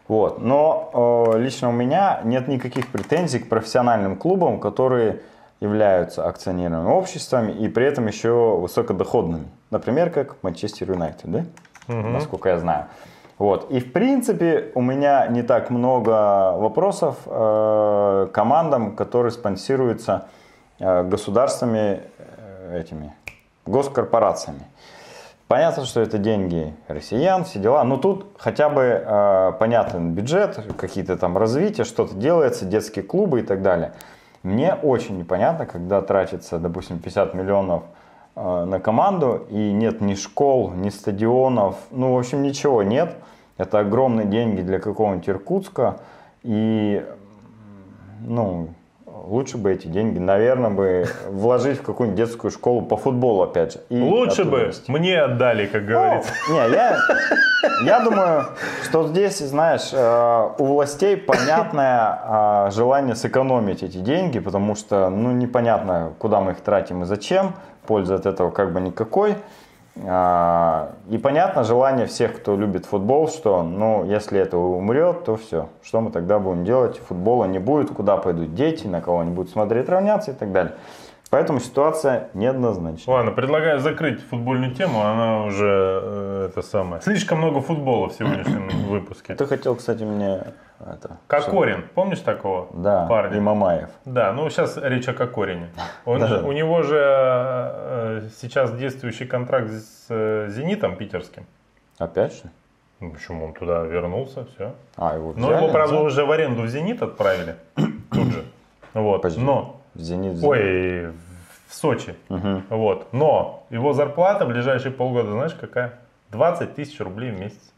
Вот. Но э, лично у меня нет никаких претензий к профессиональным клубам, которые являются акционерными обществами и при этом еще высокодоходными. Например, как Манчестер Юнайтед, да? Насколько я знаю. Вот. И в принципе у меня не так много вопросов э, командам, которые спонсируются э, государствами э, этими госкорпорациями. Понятно, что это деньги россиян, все дела, но тут хотя бы э, понятен бюджет, какие-то там развития, что-то делается, детские клубы и так далее. Мне очень непонятно, когда тратится, допустим, 50 миллионов на команду и нет ни школ, ни стадионов, ну, в общем, ничего нет. Это огромные деньги для какого-нибудь Иркутска и, ну, лучше бы эти деньги, наверное, бы вложить в какую-нибудь детскую школу по футболу, опять же. Лучше бы мне отдали, как Ну, говорится. не, я, я думаю, что здесь, знаешь, э, у властей понятное э, желание сэкономить эти деньги, потому что, ну, непонятно, куда мы их тратим и зачем, пользы от этого как бы никакой. А, И понятно желание всех, кто любит футбол, что, ну, если это умрет, то все. Что мы тогда будем делать? Футбола не будет, куда пойдут дети, на кого они будут смотреть, равняться и так далее. Поэтому ситуация неоднозначная. Ладно, предлагаю закрыть футбольную тему, она уже э, это самое. Слишком много футбола в сегодняшнем (coughs) выпуске. Ты хотел, кстати, мне это... Кокорин, помнишь такого Да, парня? и Мамаев. Да, ну сейчас речь о Кокорине. Он Да. у него же э, сейчас действующий контракт с э, Зенитом питерским. Опять же? Ну, почему он туда вернулся, все. А, его Но взяли? его, правда, Взяли? уже в аренду в Зенит отправили. Тут же. Вот. Подожди. Но В Зенит взяли. Ой, в Сочи. Мгм. Вот. Но его зарплата в ближайшие полгода, знаешь, какая? 20 тысяч рублей в месяц.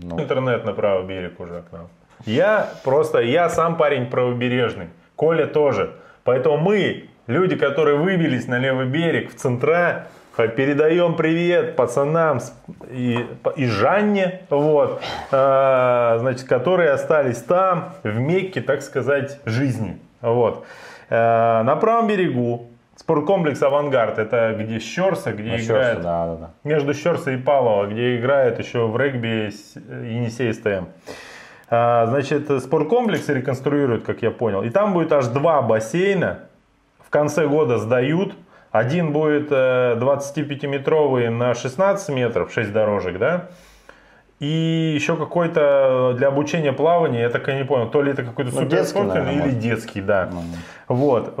Ну. Интернет на правый берег уже к нам. Я просто, я сам парень правобережный. Коля тоже. Поэтому мы, люди, которые выбились на левый берег, в центра, передаем привет пацанам и, и Жанне, вот, а, значит, которые остались там, в Мекке, так сказать, жизни. Вот. А, на правом берегу спорткомплекс «Авангард», это где Щерса, где Ну, играет Щерса, да, да, да. между Щерса и Павлова, где играет еще в регби Енисей СТМ. А, Значит, спорткомплекс реконструируют, как я понял. И там будет аж два бассейна. В конце года сдают. Один будет э, 25-метровый на 16 метров, 6 дорожек, да? И еще какой-то для обучения плавания, я так и не понял, то ли это какой-то Ну, суперспортивный или может. детский, да. Ну, Вот, э,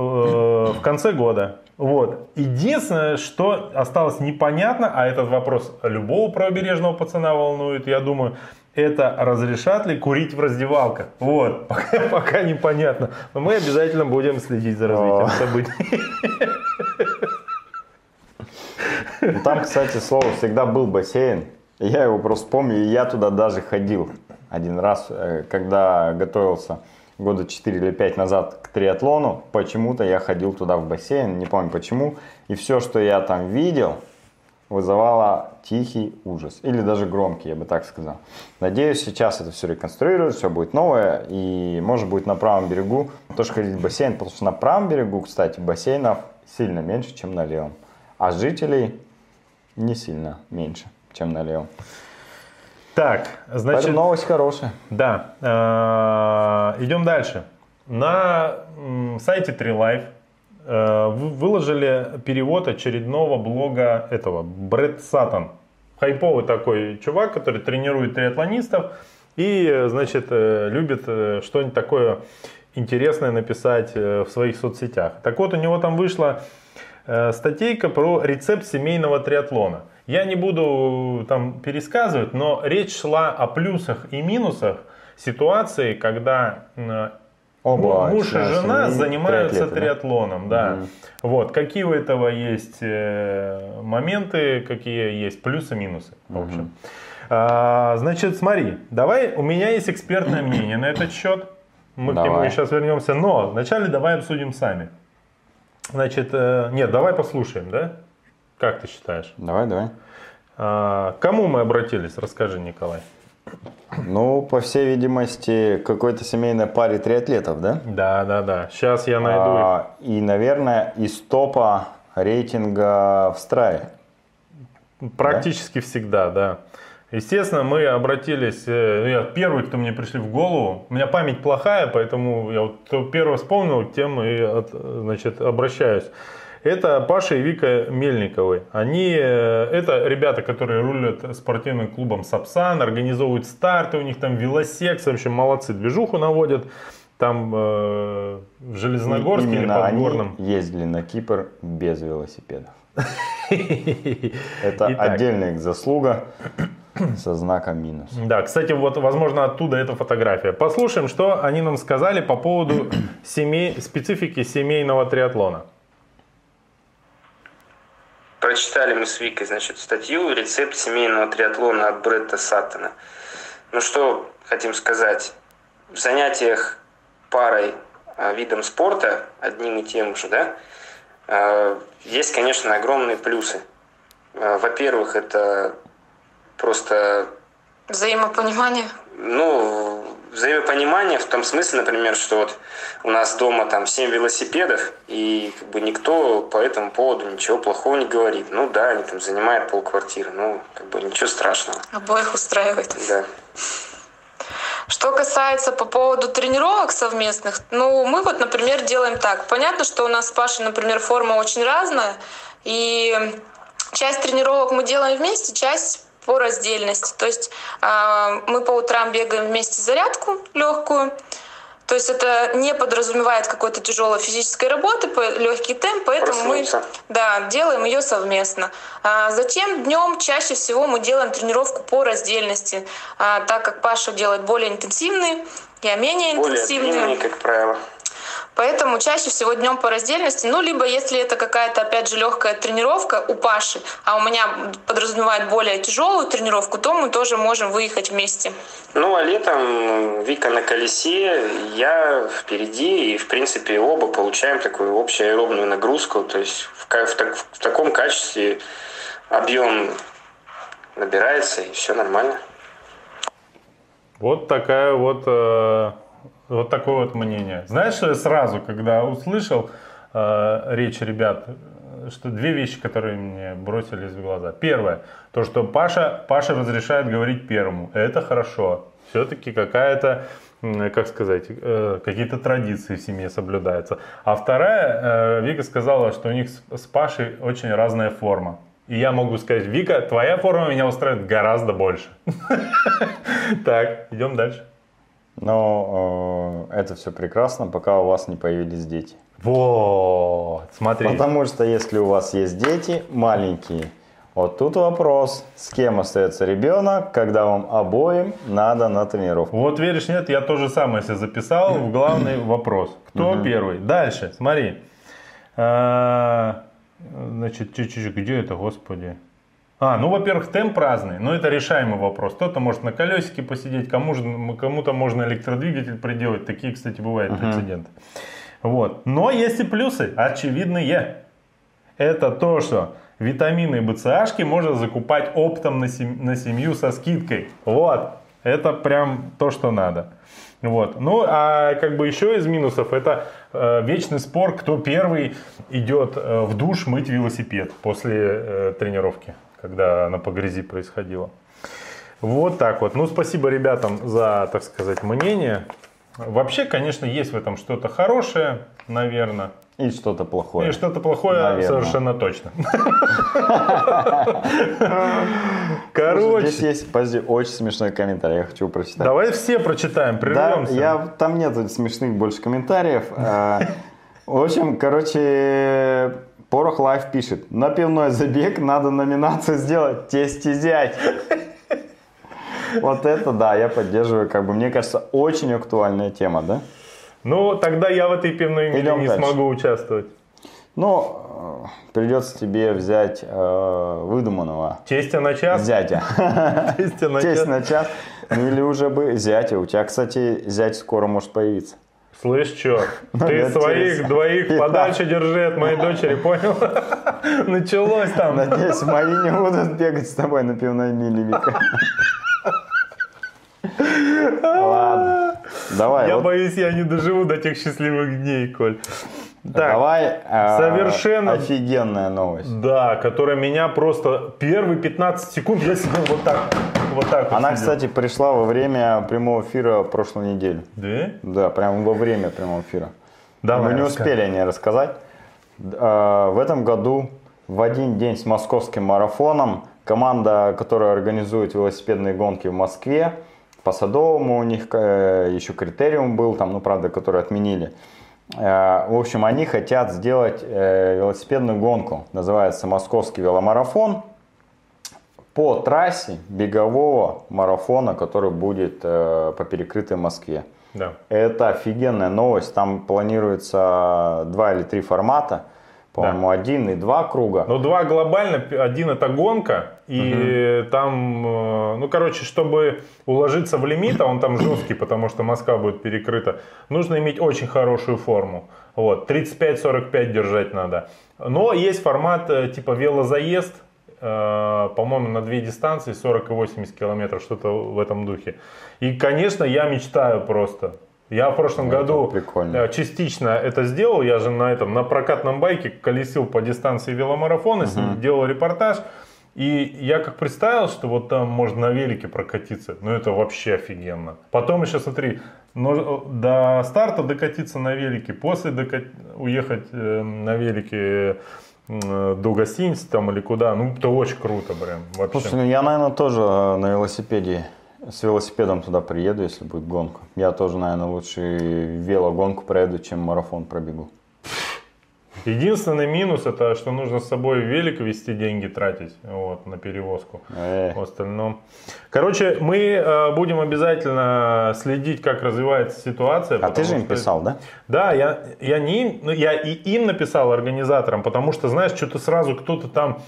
в конце года. Вот. Единственное, что осталось непонятно, а этот вопрос любого правобережного пацана волнует, я думаю, это разрешат ли курить в раздевалках. Вот, (laughs) пока, пока непонятно. Но мы обязательно будем следить за развитием О. событий. (laughs) Ну, Там, кстати, слово всегда был бассейн. Я его просто помню, я туда даже ходил один раз, э, когда готовился года 4 или 5 назад к триатлону. Почему-то я ходил туда в бассейн, не помню почему. И все, что я там видел, вызывало тихий ужас. Или даже громкий, я бы так сказал. Надеюсь, сейчас это все реконструируют, все будет новое. И может быть на правом берегу тоже ходить в бассейн. Потому что на правом берегу, кстати, бассейнов сильно меньше, чем на левом. А жителей не сильно меньше, чем на левом. Так, значит... Поэтому новость хорошая. Да. Э, Идем дальше. На сайте 3Life э, вы- выложили перевод очередного блога этого, Брэд Саттон. Хайповый такой чувак, который тренирует триатлонистов и, значит, э, любит что-нибудь такое интересное написать в своих соцсетях. Так вот, у него там вышла статейка про рецепт семейного триатлона. Я не буду там пересказывать, но речь шла о плюсах и минусах ситуации, когда э, Оба муж и жена занимаются триатлеты, да? триатлоном, да. Мгм. Вот какие у этого есть э, моменты, какие есть плюсы, минусы, в общем. А, значит, смотри, давай, у меня есть экспертное мнение на этот счет. Мы к нему Давай. сейчас вернемся, но вначале давай обсудим сами. Значит, э, нет, давай послушаем, да? Как ты считаешь? Давай, давай. А, к кому мы обратились? Расскажи, Николай. Ну, по всей видимости, какой-то семейной паре триатлетов, да? Да, да, да. Сейчас я найду. А, и, наверное, из топа рейтинга в Страе. Практически всегда, да. Естественно, мы обратились, э, ну, я первый, кто мне пришли в голову. У меня память плохая, поэтому я вот первый вспомнил, тем и от- значит, обращаюсь. Это Паша и Вика Мельниковы. Они, э, это ребята, которые рулят спортивным клубом Сапсан, организовывают старты, у них там велосекс, в общем, молодцы, движуху наводят. Там э, в Железногорске или Именно они Подгорном. ездили на Кипр без велосипедов. (laughs) Это отдельная их заслуга со знаком минус. Да, кстати, вот, возможно, оттуда эта фотография. Послушаем, что они нам сказали по поводу (clears throat) семей, специфики семейного триатлона. Прочитали мы с Викой, значит, статью «Рецепт семейного триатлона» от Бретта Саттона. Ну что хотим сказать. В занятиях парой а, видом спорта, одним и тем же, да, а, есть, конечно, огромные плюсы. А, Во-первых, это просто Взаимопонимание. ну, взаимопонимание в том смысле, например, что вот у нас дома там 7 велосипедов, и как бы никто по этому поводу ничего плохого не говорит. Ну да, они там занимают полквартиры, ну, как бы ничего страшного. Обоих устраивает. Да. Что касается по поводу тренировок совместных, ну, мы вот, например, делаем так. Понятно, что у нас с Пашей, например, форма очень разная, и часть тренировок мы делаем вместе, часть по раздельности. То есть а, мы по утрам бегаем вместе зарядку легкую, то есть это не подразумевает какой-то тяжелой физической работы, легкий темп, поэтому мы Проснуться. да, делаем ее совместно. А затем днем чаще всего мы делаем тренировку по раздельности, А, так как Паша делает более интенсивные, я менее Более интенсивные. длинные, как правило. Поэтому чаще всего днем по раздельности, ну, либо если это какая-то, опять же, легкая тренировка у Паши, а у меня подразумевает более тяжелую тренировку, то мы тоже можем выехать вместе. Ну, а летом Вика на колесе, я впереди, и, в принципе, оба получаем такую общую аэробную нагрузку, то есть в, в так- в таком качестве объем набирается, и все нормально. Вот такая вот, э, вот такое вот мнение. Знаешь, что я сразу, когда услышал э, речь ребят, э, что две вещи, которые мне бросились в глаза. Первое, то, что Паша, Паша разрешает говорить первому. Это хорошо. Все-таки какая-то, м, как сказать, э, какие-то традиции в семье соблюдаются. А вторая, э, Вика сказала, что у них с- с Пашей очень разная форма. И я могу сказать, Вика, твоя форма меня устраивает гораздо больше. (laughs) Так, идем дальше. Но э, это все прекрасно, пока у вас не появились дети. Вот, смотри. Потому что если у вас есть дети маленькие, вот тут вопрос, с кем остается ребенок, когда вам обоим надо на тренировку. Вот веришь, нет, я то же самое себе записал в главный (clears throat) вопрос. Кто первый? Дальше, смотри. А, Значит, чуть-чуть, где это, господи? А, ну, во-первых, темп разный, но это решаемый вопрос. Кто-то может на колесике посидеть, кому же- кому-то можно электродвигатель приделать. Такие, кстати, бывают прецеденты. Вот. Но есть и плюсы, очевидные. Это то, что витамины и БЦАшки можно закупать оптом на, сем- на семью со скидкой. Вот. Это прям то, что надо. Вот. Ну, а как бы еще из минусов, это э, вечный спор, кто первый идет э, в душ мыть велосипед после э, тренировки, когда она по грязи происходила. Вот так вот. Ну, спасибо ребятам за, так сказать, мнение. Вообще, конечно, есть в этом что-то хорошее, наверное. И что-то плохое. И что-то плохое Наверное. совершенно точно. (laughs) Короче, Здесь есть, подожди, очень смешной комментарий, я хочу прочитать. давай все прочитаем, Да, прервемся. я, там нету смешных больше комментариев. А, В общем, короче, Порох Лайф пишет. На пивной забег надо номинацию сделать «Тести зять». Вот это да, я поддерживаю. Как бы, мне кажется, очень актуальная тема, да? Ну, тогда я в этой пивной Идем не дальше. смогу участвовать. Ну, э, придется тебе взять э, выдуманного Тестя на час? зятя. (laughs) Тестя на Тесть час. на час. Ну или уже бы зятя. У тебя, кстати, зять скоро может появиться. Слышь, чё, (laughs) ты я своих через- двоих Я- подальше держи от моей дочери, (laughs) понял? (laughs) Началось там. Надеюсь, мои не будут бегать с тобой на пивной миле, Вика. Ладно. Давай, Я вот боюсь, я не доживу до тех счастливых дней, Коль. Так, давай. э, совершенно- Офигенная новость. да, которая меня просто первые 15 секунд я сидел вот так, вот так. вот Она, сидел. кстати, пришла во время прямого эфира прошлой недели. Да? Да, прямо во время прямого эфира. Давай, Мы не рассказывай. успели о ней рассказать. Э, В этом году в один день с московским марафоном команда, которая организует велосипедные гонки в Москве, по Садовому у них э, еще критериум был, там, ну правда, который отменили. Э, В общем, они хотят сделать э, велосипедную гонку. Называется Московский веломарафон по трассе бегового марафона, который будет э, по перекрытой Москве. Да. Это офигенная новость. Там планируется два или три формата. По-моему, один и два круга. Ну, два глобально, один это гонка, и там, э, ну, короче, чтобы уложиться в лимит, а он там жесткий, потому что Москва будет перекрыта, нужно иметь очень хорошую форму. Вот, 35-45 держать надо. Но есть формат э, типа велозаезд, по-моему, на две дистанции, 40 и 80 километров, что-то в этом духе. И, конечно, я мечтаю просто. Я в прошлом Это году прикольно. э, частично это сделал. Я же на этом на прокатном байке колесил по дистанции веломарафона, с ним делал репортаж. И я как представил, что вот там можно на велике прокатиться, ну это вообще офигенно. Потом еще смотри, но до старта докатиться на велике, после дока- уехать э, на велике э, до гостиницы там или куда, ну это очень круто прям вообще. Слушай, ну я, наверное, тоже э, на велосипеде, с велосипедом туда приеду, если будет гонка. Я тоже, наверное, лучше велогонку проеду, чем марафон пробегу. Единственный минус это, что нужно с собой велик вести деньги тратить вот, на перевозку. Э, В остальном. Короче, мы э, будем обязательно следить, как развивается ситуация. А ты же им что- писал, да? Да, я, я не им, ну, я и им написал организаторам, потому что, знаешь, что-то сразу кто-то там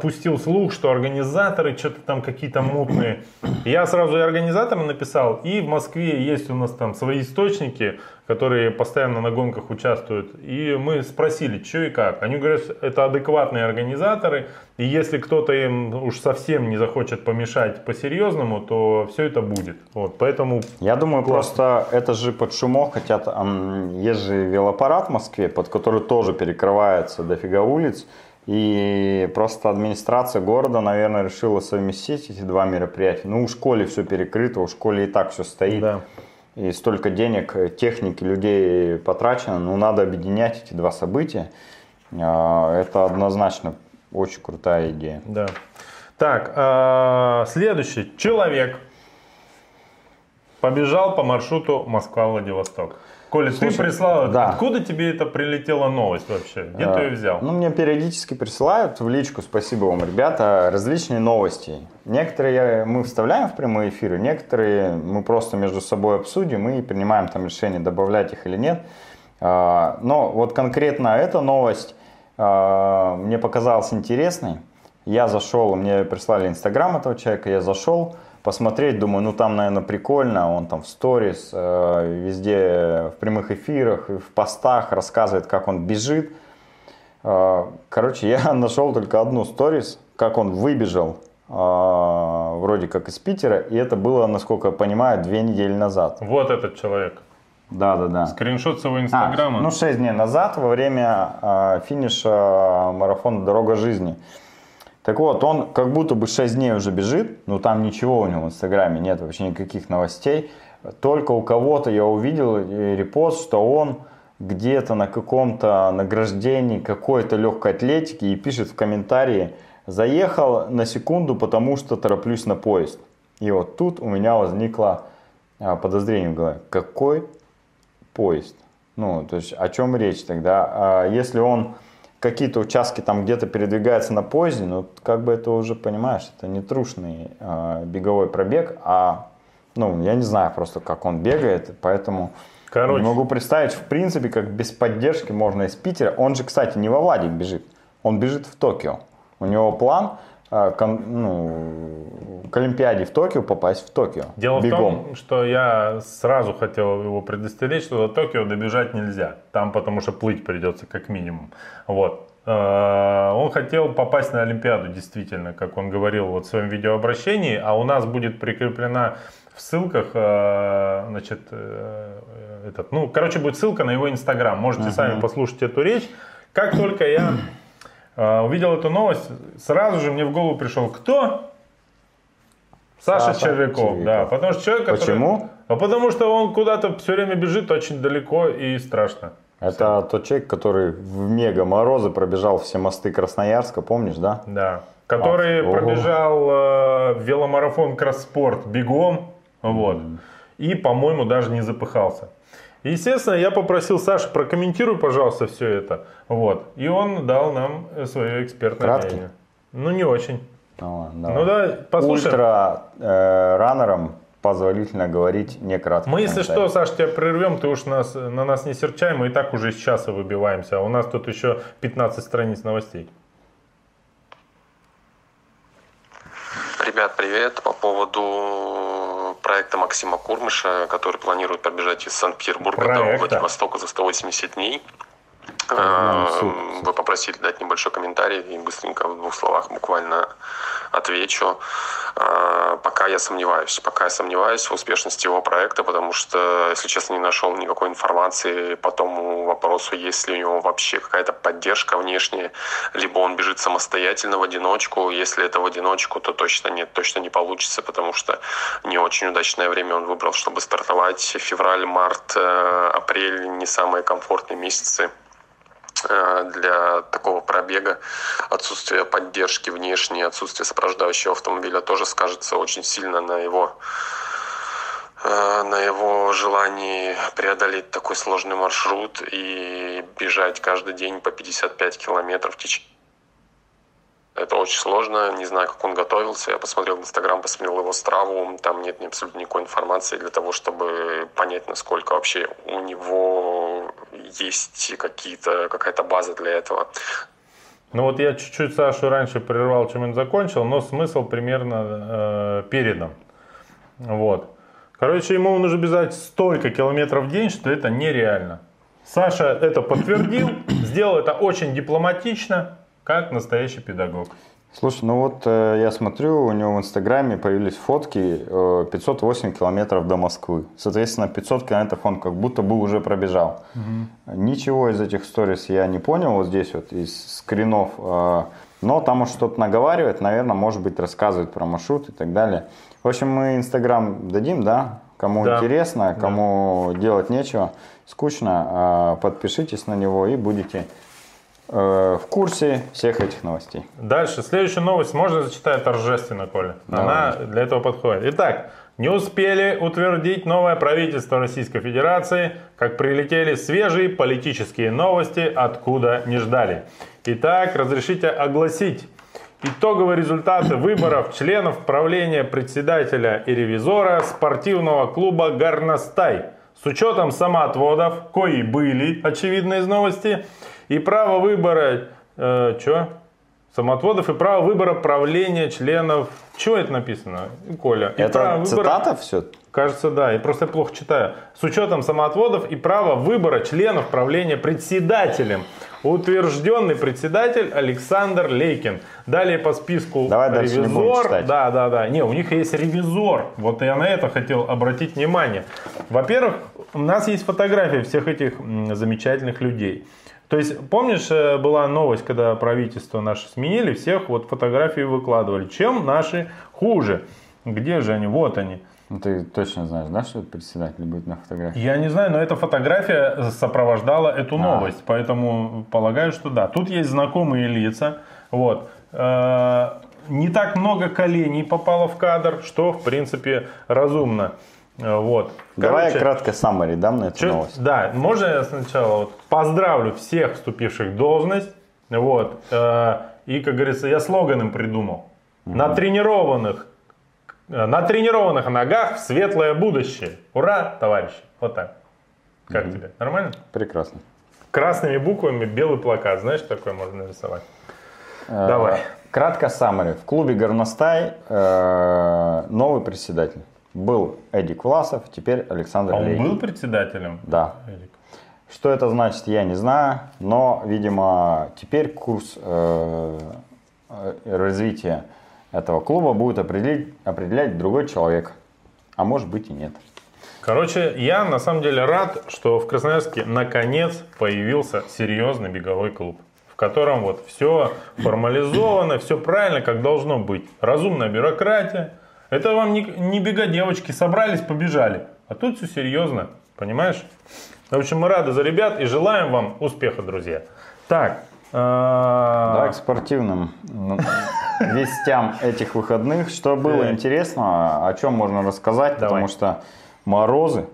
пустил слух, что организаторы что-то там какие-то мутные. Я сразу и организаторам написал, и в Москве есть у нас там свои источники, которые постоянно на гонках участвуют. И мы спросили, что и как. Они говорят, это адекватные организаторы, и если кто-то им уж совсем не захочет помешать по-серьезному, то все это будет. Вот, поэтому Я думаю, Классно. просто это же под шумок хотят... есть же велопарад в Москве, под который тоже перекрывается дофига улиц. И просто администрация города, наверное, решила совместить эти два мероприятия. Ну, у школе все перекрыто, у школе и так все стоит. Да. И столько денег, э, техники, людей потрачено. Ну, надо объединять эти два события. А, Это однозначно очень крутая идея. Да. Так, а, следующий. Человек побежал по маршруту Москва-Владивосток. Коля, ты Слушай, прислал, это. да. откуда тебе это прилетела новость вообще? Где ты А, ее взял? Ну, мне периодически присылают в личку, спасибо вам, ребята, различные новости. Некоторые мы вставляем в прямые эфиры, некоторые мы просто между собой обсудим и принимаем там решение, добавлять их или нет. А, Но вот конкретно эта новость а, мне показалась интересной, Я зашел, мне прислали инстаграм этого человека, я зашел, посмотреть, думаю, ну там, наверное, прикольно, он там в сторис, э, везде в прямых эфирах, в постах рассказывает, как он бежит. Э, короче, (laughs) я нашел только одну сторис, как он выбежал э, вроде как из Питера, и это было, насколько я понимаю, две недели назад. Вот этот человек. Да, да, да. Скриншот с его инстаграма. А, ну, 6 дней назад, во время э, финиша марафона «Дорога жизни». Так вот, он как будто бы 6 дней уже бежит, но там ничего у него в Инстаграме нет, вообще никаких новостей. Только у кого-то я увидел репост, что он где-то на каком-то награждении какой-то легкой атлетики и пишет в комментарии «Заехал на секунду, потому что тороплюсь на поезд». И вот тут у меня возникло а, подозрение в голове. Какой поезд? Ну, то есть о чем речь тогда? А если он какие-то участки там где-то передвигается на поезде, ну, как бы это уже, понимаешь, это не трушный э, беговой пробег, а, ну, я не знаю просто, как он бегает, поэтому Короче. не могу представить, в принципе, как без поддержки можно из Питера. Он же, кстати, не во Владик бежит, он бежит в Токио. У него план э, кон, ну, к Олимпиаде в Токио попасть в Токио. Дело бегом. в том, что я сразу хотел его предостеречь, что до Токио добежать нельзя. Там потому что плыть придется как минимум. Вот. Э, он хотел попасть на Олимпиаду, действительно, как он говорил вот в своем видеообращении, а у нас будет прикреплена в ссылках, э, значит, э, этот, ну, короче, будет ссылка на его инстаграм. Можете uh-huh. сами послушать эту речь. Как только я увидел эту новость, сразу же мне в голову пришел, кто? Саша, Саша Червяков, Червяков, да. Потому что человек, который... Почему? А потому что он куда-то все время бежит очень далеко и страшно. Это все. тот человек, который в мега морозы пробежал все мосты Красноярска, помнишь, да? Да. Который а, пробежал э, веломарафон Кросспорт бегом, вот. Mm. И, по-моему, даже не запыхался. Естественно, я попросил Сашу, прокомментируй, пожалуйста, все это. Вот. И он дал нам свое экспертное Краткий? мнение. Ну, не очень. Ну, ну да, послушай. Ультра э, раннерам позволительно говорить не кратко. Мы, если что, Саш, тебя прервем, ты уж нас, на нас не серчай, мы и так уже с часа выбиваемся, а у нас тут еще 15 страниц новостей. Ребят, привет. По поводу проекта Максима Курмыша, который планирует пробежать из Санкт-Петербурга до Владивостока за 180 дней. Э, вы попросили дать небольшой комментарий и быстренько в двух словах буквально отвечу. Э, пока я сомневаюсь. Пока я сомневаюсь в успешности его проекта, потому что, если честно, не нашел никакой информации по тому вопросу, есть ли у него вообще какая-то поддержка внешняя, либо он бежит самостоятельно в одиночку. Если это в одиночку, то точно нет, точно не получится, потому что не очень удачное время он выбрал, чтобы стартовать. Февраль, март, э, апрель не самые комфортные месяцы Э, для такого пробега. Отсутствие поддержки внешней, отсутствие сопровождающего автомобиля тоже скажется очень сильно на его э, на его желании преодолеть такой сложный маршрут и бежать каждый день по 55 километров в течение. Это очень сложно, не знаю, как он готовился. Я посмотрел в Инстаграм, посмотрел его страву, там нет абсолютно никакой информации для того, чтобы понять, насколько вообще у него есть какие-то, какая-то база для этого. Ну вот я чуть-чуть Сашу раньше прервал, чем он закончил, но смысл примерно э, передан. Вот. Короче, ему нужно бежать столько километров в день, что это нереально. Саша это подтвердил, сделал это очень дипломатично, как настоящий педагог. Слушай, ну вот э, я смотрю, у него в Инстаграме появились фотки э, 508 километров до Москвы. Соответственно, 500 километров он как будто бы уже пробежал. Угу. Ничего из этих сторис я не понял вот здесь вот из скринов. Э, но там он что-то наговаривает, наверное, может быть, рассказывает про маршрут и так далее. В общем, мы Инстаграм дадим, да? Кому да. интересно, кому да. делать нечего, скучно, э, подпишитесь на него и будете в курсе всех этих новостей. Дальше, следующую новость можно зачитать торжественно, Коля. Она для этого подходит. Итак, не успели утвердить новое правительство Российской Федерации, как прилетели свежие политические новости, откуда не ждали. Итак, разрешите огласить итоговые результаты выборов членов правления председателя и ревизора спортивного клуба «Горностай». С учетом самоотводов, кои были, очевидно из новости, и право выбора... Э, что? самоотводов и право выбора правления членов. Чего это написано, Коля? И это цитата все? Кажется, да. Я просто плохо читаю. С учетом самоотводов и права выбора членов правления председателем. Утвержденный председатель Александр Лейкин. Далее по списку Давай ревизор. Да, да, да. Не, у них есть ревизор. Вот я на это хотел обратить внимание. Во-первых, у нас есть фотографии всех этих замечательных людей. То есть, помнишь, э, была новость, когда правительство наше сменили, всех вот фотографии выкладывали. Чем наши хуже? Где же они? Вот они. Ну, ты точно знаешь, да, что это председатель будет на фотографии? Я не знаю, но эта фотография сопровождала эту а. новость, а. поэтому полагаю, что да. Тут есть знакомые лица. Вот. Э, не так много коленей попало в кадр, что, в принципе, разумно. Э, вот. Давай Короче, я кратко summary дам на эту чё, новость. Да, можно я сначала вот поздравлю всех вступивших в должность. Вот. Э, и, как говорится, я слоган им придумал. Угу. На тренированных на тренированных ногах в светлое будущее. Ура, товарищи. Вот так. Как угу. тебе? Нормально? Прекрасно. Красными буквами белый плакат. Знаешь, такой можно нарисовать? Э, Давай. Кратко саммари. В клубе Горностай новый председатель. Был Эдик Власов, теперь Александр а он Лейкин. был председателем? Да. Эдик. Что это значит, я не знаю, но, видимо, теперь курс э, э развития этого клуба будет определять, определять другой человек, а может быть и нет. Короче, я на самом деле рад, что в Красноярске наконец появился серьезный беговой клуб, в котором вот все формализовано, все правильно, как должно быть. Разумная бюрократия, это вам не, не бега девочки, собрались, побежали. А тут все серьезно, понимаешь? В общем, мы рады за ребят и желаем вам успеха, друзья. Так. А, да, к спортивным ну, (laughs) вестям этих выходных. Что было интересно, о чем можно рассказать, потому что морозы,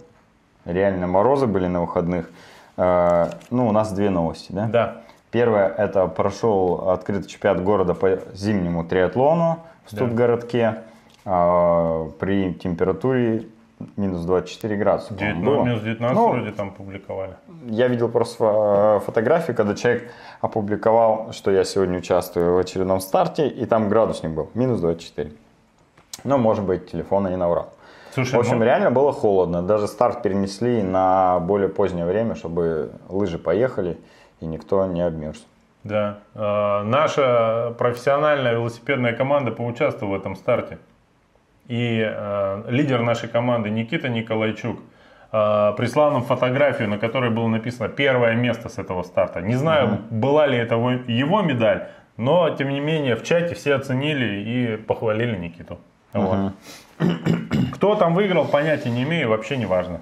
реально морозы были на выходных. А, ну, у нас две новости, да? Да. Первое, это прошел открытый чемпионат города по зимнему триатлону в Студгородке. Да. А, при температуре минус 24 градуса. 19, было. Минус 19 ну, вроде там публиковали. Я видел просто фотографии, когда человек опубликовал, что я сегодня участвую в очередном старте, и там градусник был, минус 24. Но, может быть, телефон и не наврал. Слушай, в общем, ну... реально было холодно. Даже старт перенесли на более позднее время, чтобы лыжи поехали, и никто не обмерз. Да. Э, наша профессиональная велосипедная команда поучаствовала в этом старте. И э, лидер нашей команды Никита Николайчук э, прислал нам фотографию, на которой было написано первое место с этого старта. Не знаю, угу. была ли это его медаль, но тем не менее в чате все оценили и похвалили Никиту. Угу. Вот. (clears throat) Кто там выиграл, понятия не имею, вообще не важно.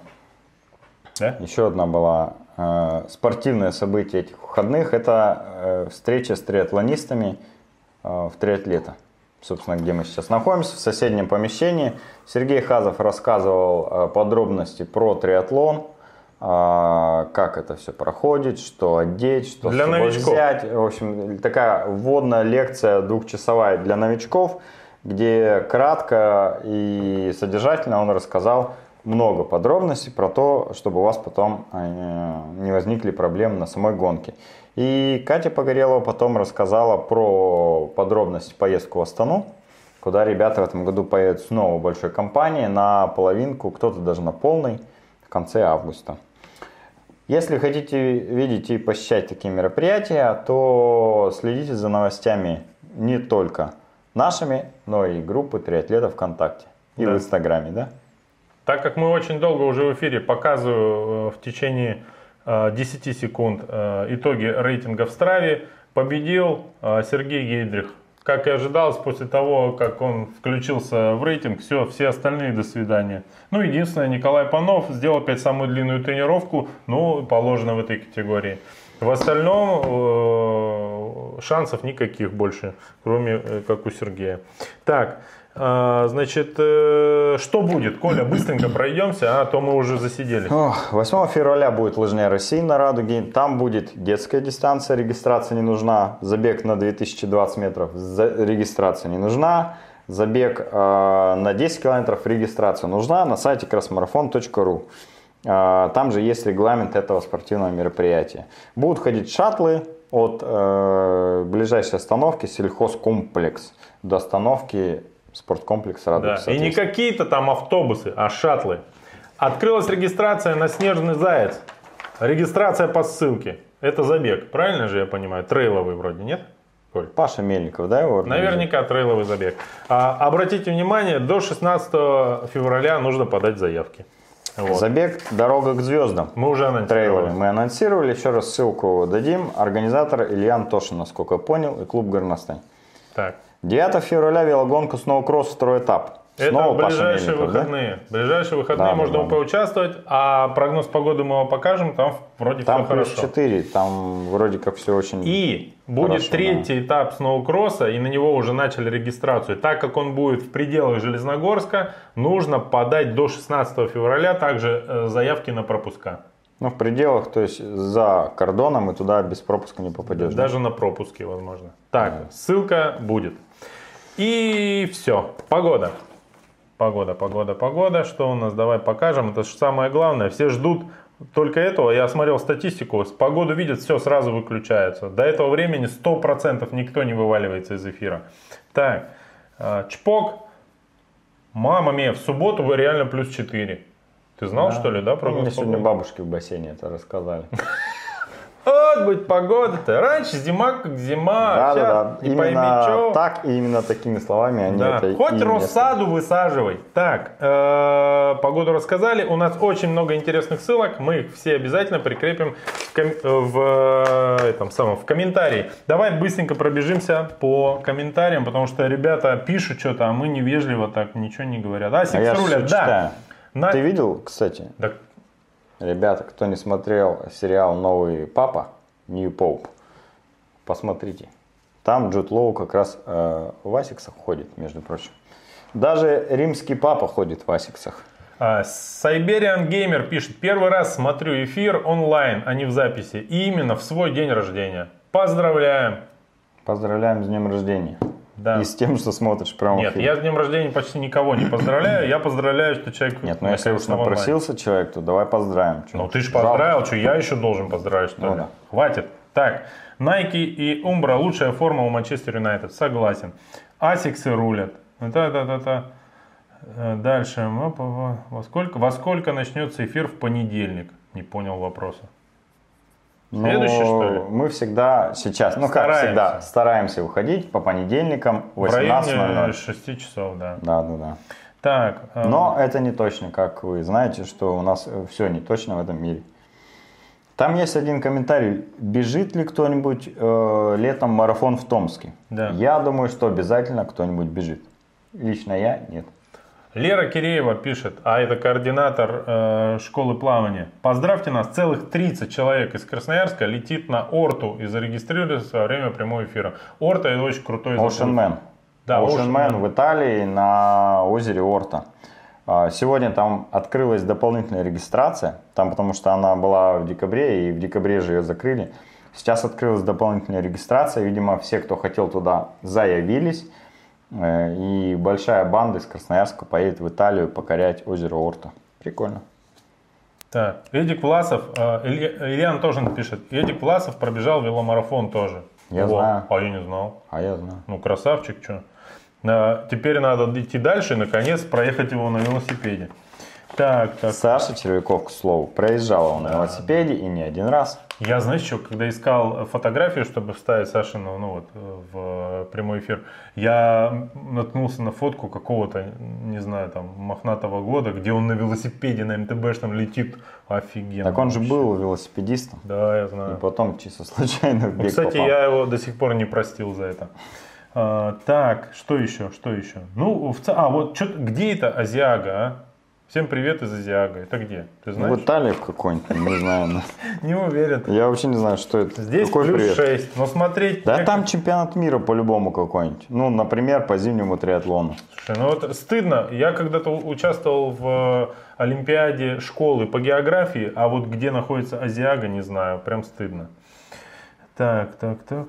Да? Еще одна была э, спортивное событие этих выходных. Это э, встреча с триатлонистами э, в триатлета собственно, где мы сейчас находимся, в соседнем помещении. Сергей Хазов рассказывал э, подробности про триатлон, э, как это все проходит, что одеть, что для новичков. взять. В общем, такая вводная лекция двухчасовая для новичков, где кратко и содержательно он рассказал много подробностей про то, чтобы у вас потом э, не возникли проблемы на самой гонке. И Катя Погорелова потом рассказала про подробности поездку в Астану, куда ребята в этом году поедут снова большой компанией на половинку, кто-то даже на полный в конце августа. Если хотите видеть и посещать такие мероприятия, то следите за новостями не только нашими, но и группы триатлетов ВКонтакте и да. в Инстаграме, да? Так как мы очень долго уже в эфире, показываю э, в течение 10 э, секунд э, итоги рейтинга в Страве. Победил Сергей Гейдрих. Как и ожидалось, после того, как он включился в рейтинг, все, все остальные до свидания. Ну, единственное, Николай Панов сделал опять самую длинную тренировку, ну, положено в этой категории. В остальном шансов никаких больше, кроме как у Сергея. Так, значит, э, что будет? Коля, быстренько пройдемся, а то мы уже засиделись. 8 февраля будет лыжня России на Радуге. Там будет детская дистанция, регистрация не нужна. Забег на 2020 метров, регистрация не нужна. Забег э, на 10 километров, регистрация нужна на сайте красмарафон.ру. А, там же есть регламент этого спортивного мероприятия. Будут ходить шаттлы от э, ближайшей остановки сельхозкомплекс до остановки спорткомплекс Радуга. Да. И не какие-то там автобусы, а шаттлы. Открылась регистрация на Снежный Заяц. Регистрация по ссылке. Это забег, правильно же я понимаю? Трейловый вроде, нет? Коль? Паша Мельников, да, его? Наверняка трейловый забег. А, обратите внимание, до 16 февраля нужно подать заявки. Вот. Забег «Дорога к звездам». Мы уже анонсировали. Трейловый. Мы анонсировали, еще раз ссылку дадим. Организатор Илья Антошин, насколько я понял, и клуб «Горностань». Так. 9 февраля велогонка «Сноукросс» второй этап. Снова Это ближайшие выходные. Да? Ближайшие выходные да, можно да. поучаствовать, а прогноз погоды мы вам покажем, там вроде там все хорошо. Там 4, там вроде как все очень И будет хорошо, третий да. этап сноукросса, и на него уже начали регистрацию. Так как он будет в пределах Железногорска, нужно подать до 16 февраля также э, заявки на пропуска. Ну, в пределах, то есть за кордоном и туда без пропуска не попадешь. Даже да? на пропуске, возможно. Так, да. ссылка будет. И все. Погода. Погода, погода, погода. Что у нас? Давай покажем. Это же самое главное. Все ждут только этого. Я смотрел статистику. Погоду видят, все сразу выключается. До этого времени 100% никто не вываливается из эфира. Так, а, чпок. Мама мия, в субботу вы реально плюс 4. Ты знал, да. что ли, да, про Мне сегодня бабушки в бассейне это рассказали. (laughs) Вот быть погода-то. Раньше зима как зима. Да, Сейчас да, да. Не именно что. так и именно такими словами они да. это Хоть рассаду высаживай. Так, э, погоду рассказали. У нас очень много интересных ссылок. Мы их все обязательно прикрепим в, ком- в, э, этом самом, в комментарии. Давай быстренько пробежимся по комментариям, потому что ребята пишут что-то, а мы невежливо так ничего не говорят. А, а я рулят, да. На... Ты видел, кстати? Да Ребята, кто не смотрел сериал «Новый папа», New Pope, посмотрите. Там Джуд Лоу как раз э, в асиксах ходит, между прочим. Даже римский папа ходит в асиксах. Сайбериан Геймер пишет, первый раз смотрю эфир онлайн, а не в записи. И именно в свой день рождения. Поздравляем! Поздравляем с днем рождения. Да. И с тем, что смотришь прямо Нет, я с днем рождения почти никого не поздравляю. Я поздравляю, что человек... Нет, ну если уж напросился человек, то давай поздравим. Что? Ну ты же поздравил, что я еще должен поздравить, что ну, ли? Да. Хватит. Так, Nike и Umbra лучшая форма у Манчестер Юнайтед. Согласен. Асиксы рулят. Да-да-да-да. Э, дальше. Во сколько, во сколько начнется эфир в понедельник? Не понял вопроса. Следующий, Но что ли? Мы всегда сейчас, ну стараемся. как всегда, стараемся выходить по понедельникам в 18.00. 6 часов, да. Да, да, да. Так. Э... Но это не точно, как вы знаете, что у нас все не точно в этом мире. Там есть один комментарий. Бежит ли кто-нибудь э, летом марафон в Томске? Да. Я думаю, что обязательно кто-нибудь бежит. Лично я нет. Лера Киреева пишет, а это координатор э, школы плавания. Поздравьте нас, целых 30 человек из Красноярска летит на Орту и зарегистрируется во время прямого эфира. Орта это очень крутой Ocean Man. Да, Ocean, Ocean Man в Италии на озере Орта. А, сегодня там открылась дополнительная регистрация, там потому что она была в декабре, и в декабре же ее закрыли. Сейчас открылась дополнительная регистрация, видимо, все, кто хотел туда, заявились. Э, и большая банда из Красноярска поедет в Италию покорять озеро Орта. Прикольно. Так, Эдик Власов, э, Илья, Илья Антошин пишет, Эдик Власов пробежал веломарафон тоже. Я О, знаю. А я не знал. А я знаю. Ну, красавчик, что. А, теперь надо идти дальше и, наконец, проехать его на велосипеде. Так, так. Саша Червяков, к слову, проезжал он да. на велосипеде и не один раз. Я, знаешь, что, когда искал фотографию, чтобы вставить Сашину ну, вот, в прямой эфир, я наткнулся на фотку какого-то, не знаю, там, мохнатого года, где он на велосипеде на МТБшном летит. Офигенно. Так он же был велосипедистом. Да, я знаю. И потом чисто случайно в бег Кстати, попал. я его до сих пор не простил за это. А, так, что еще, что еще? Ну, в, а вот что, где это Азиага, а? Всем привет из Азиага. Это где? Ты знаешь? В Италии какой-нибудь, не знаю. (laughs) Не уверен. Я вообще не знаю, что это. Здесь Какой плюс привет? 6. Но смотреть... Да там чемпионат мира по-любому какой-нибудь. Ну, например, по зимнему триатлону. Слушай, ну вот стыдно. Я когда-то участвовал в Олимпиаде школы по географии, а вот где находится Азиага, не знаю. Прям стыдно. Так, так, так.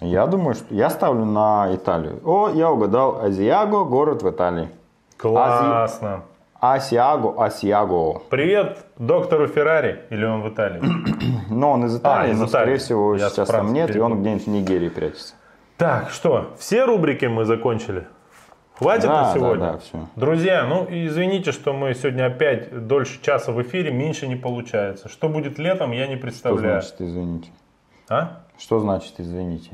Я думаю, что я ставлю на Италию. О, я угадал. Азиаго, город в Италии. Классно. Асиаго, Асиаго. Привет доктору Феррари, или он в Италии? (clears throat) Но он из Италии, А, из но, Италии. скорее всего, Я сейчас там нет, и Франции он где-нибудь в Нигерии прячется. Так, что, все рубрики мы закончили? Хватит Да, на да, сегодня? да, всё. Друзья, ну извините, что мы сегодня опять дольше часа в эфире, меньше не получается. Что будет летом, я не Что представляю. значит извините? А? Что значит извините?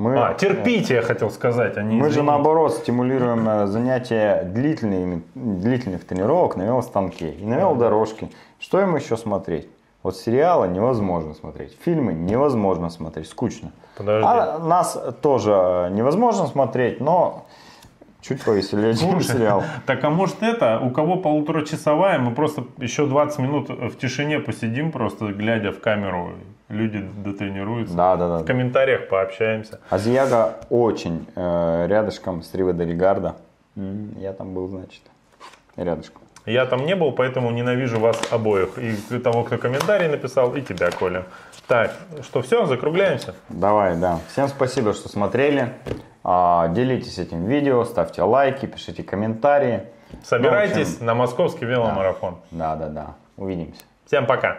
Мы, А, терпите, я хотел сказать, а не Мы же извините. наоборот стимулируем э, занятия длительными, длительных тренировок на велостанке и на велодорожке. Что им еще смотреть? Вот сериалы невозможно смотреть, фильмы невозможно смотреть, скучно. Подожди. А нас тоже невозможно смотреть, но чуть повеселее, чем сериал. (laughs) Так а может это, у кого полуторачасовая, мы просто еще 20 минут в тишине посидим, просто глядя в камеру, люди дотренируются. Да, да, В да. комментариях пообщаемся. Азияга очень э, рядышком с Риво де Ригарда. М, Я там был, значит, рядышком. Я там не был, поэтому ненавижу вас обоих. И того, кто комментарий написал, и тебя, Коля. Так, что, все, закругляемся? Давай, да. Всем спасибо, что смотрели. А, Делитесь этим видео, ставьте лайки, пишите комментарии. Собирайтесь Ну, в общем, на московский веломарафон. Да, да, да. Увидимся. Всем пока.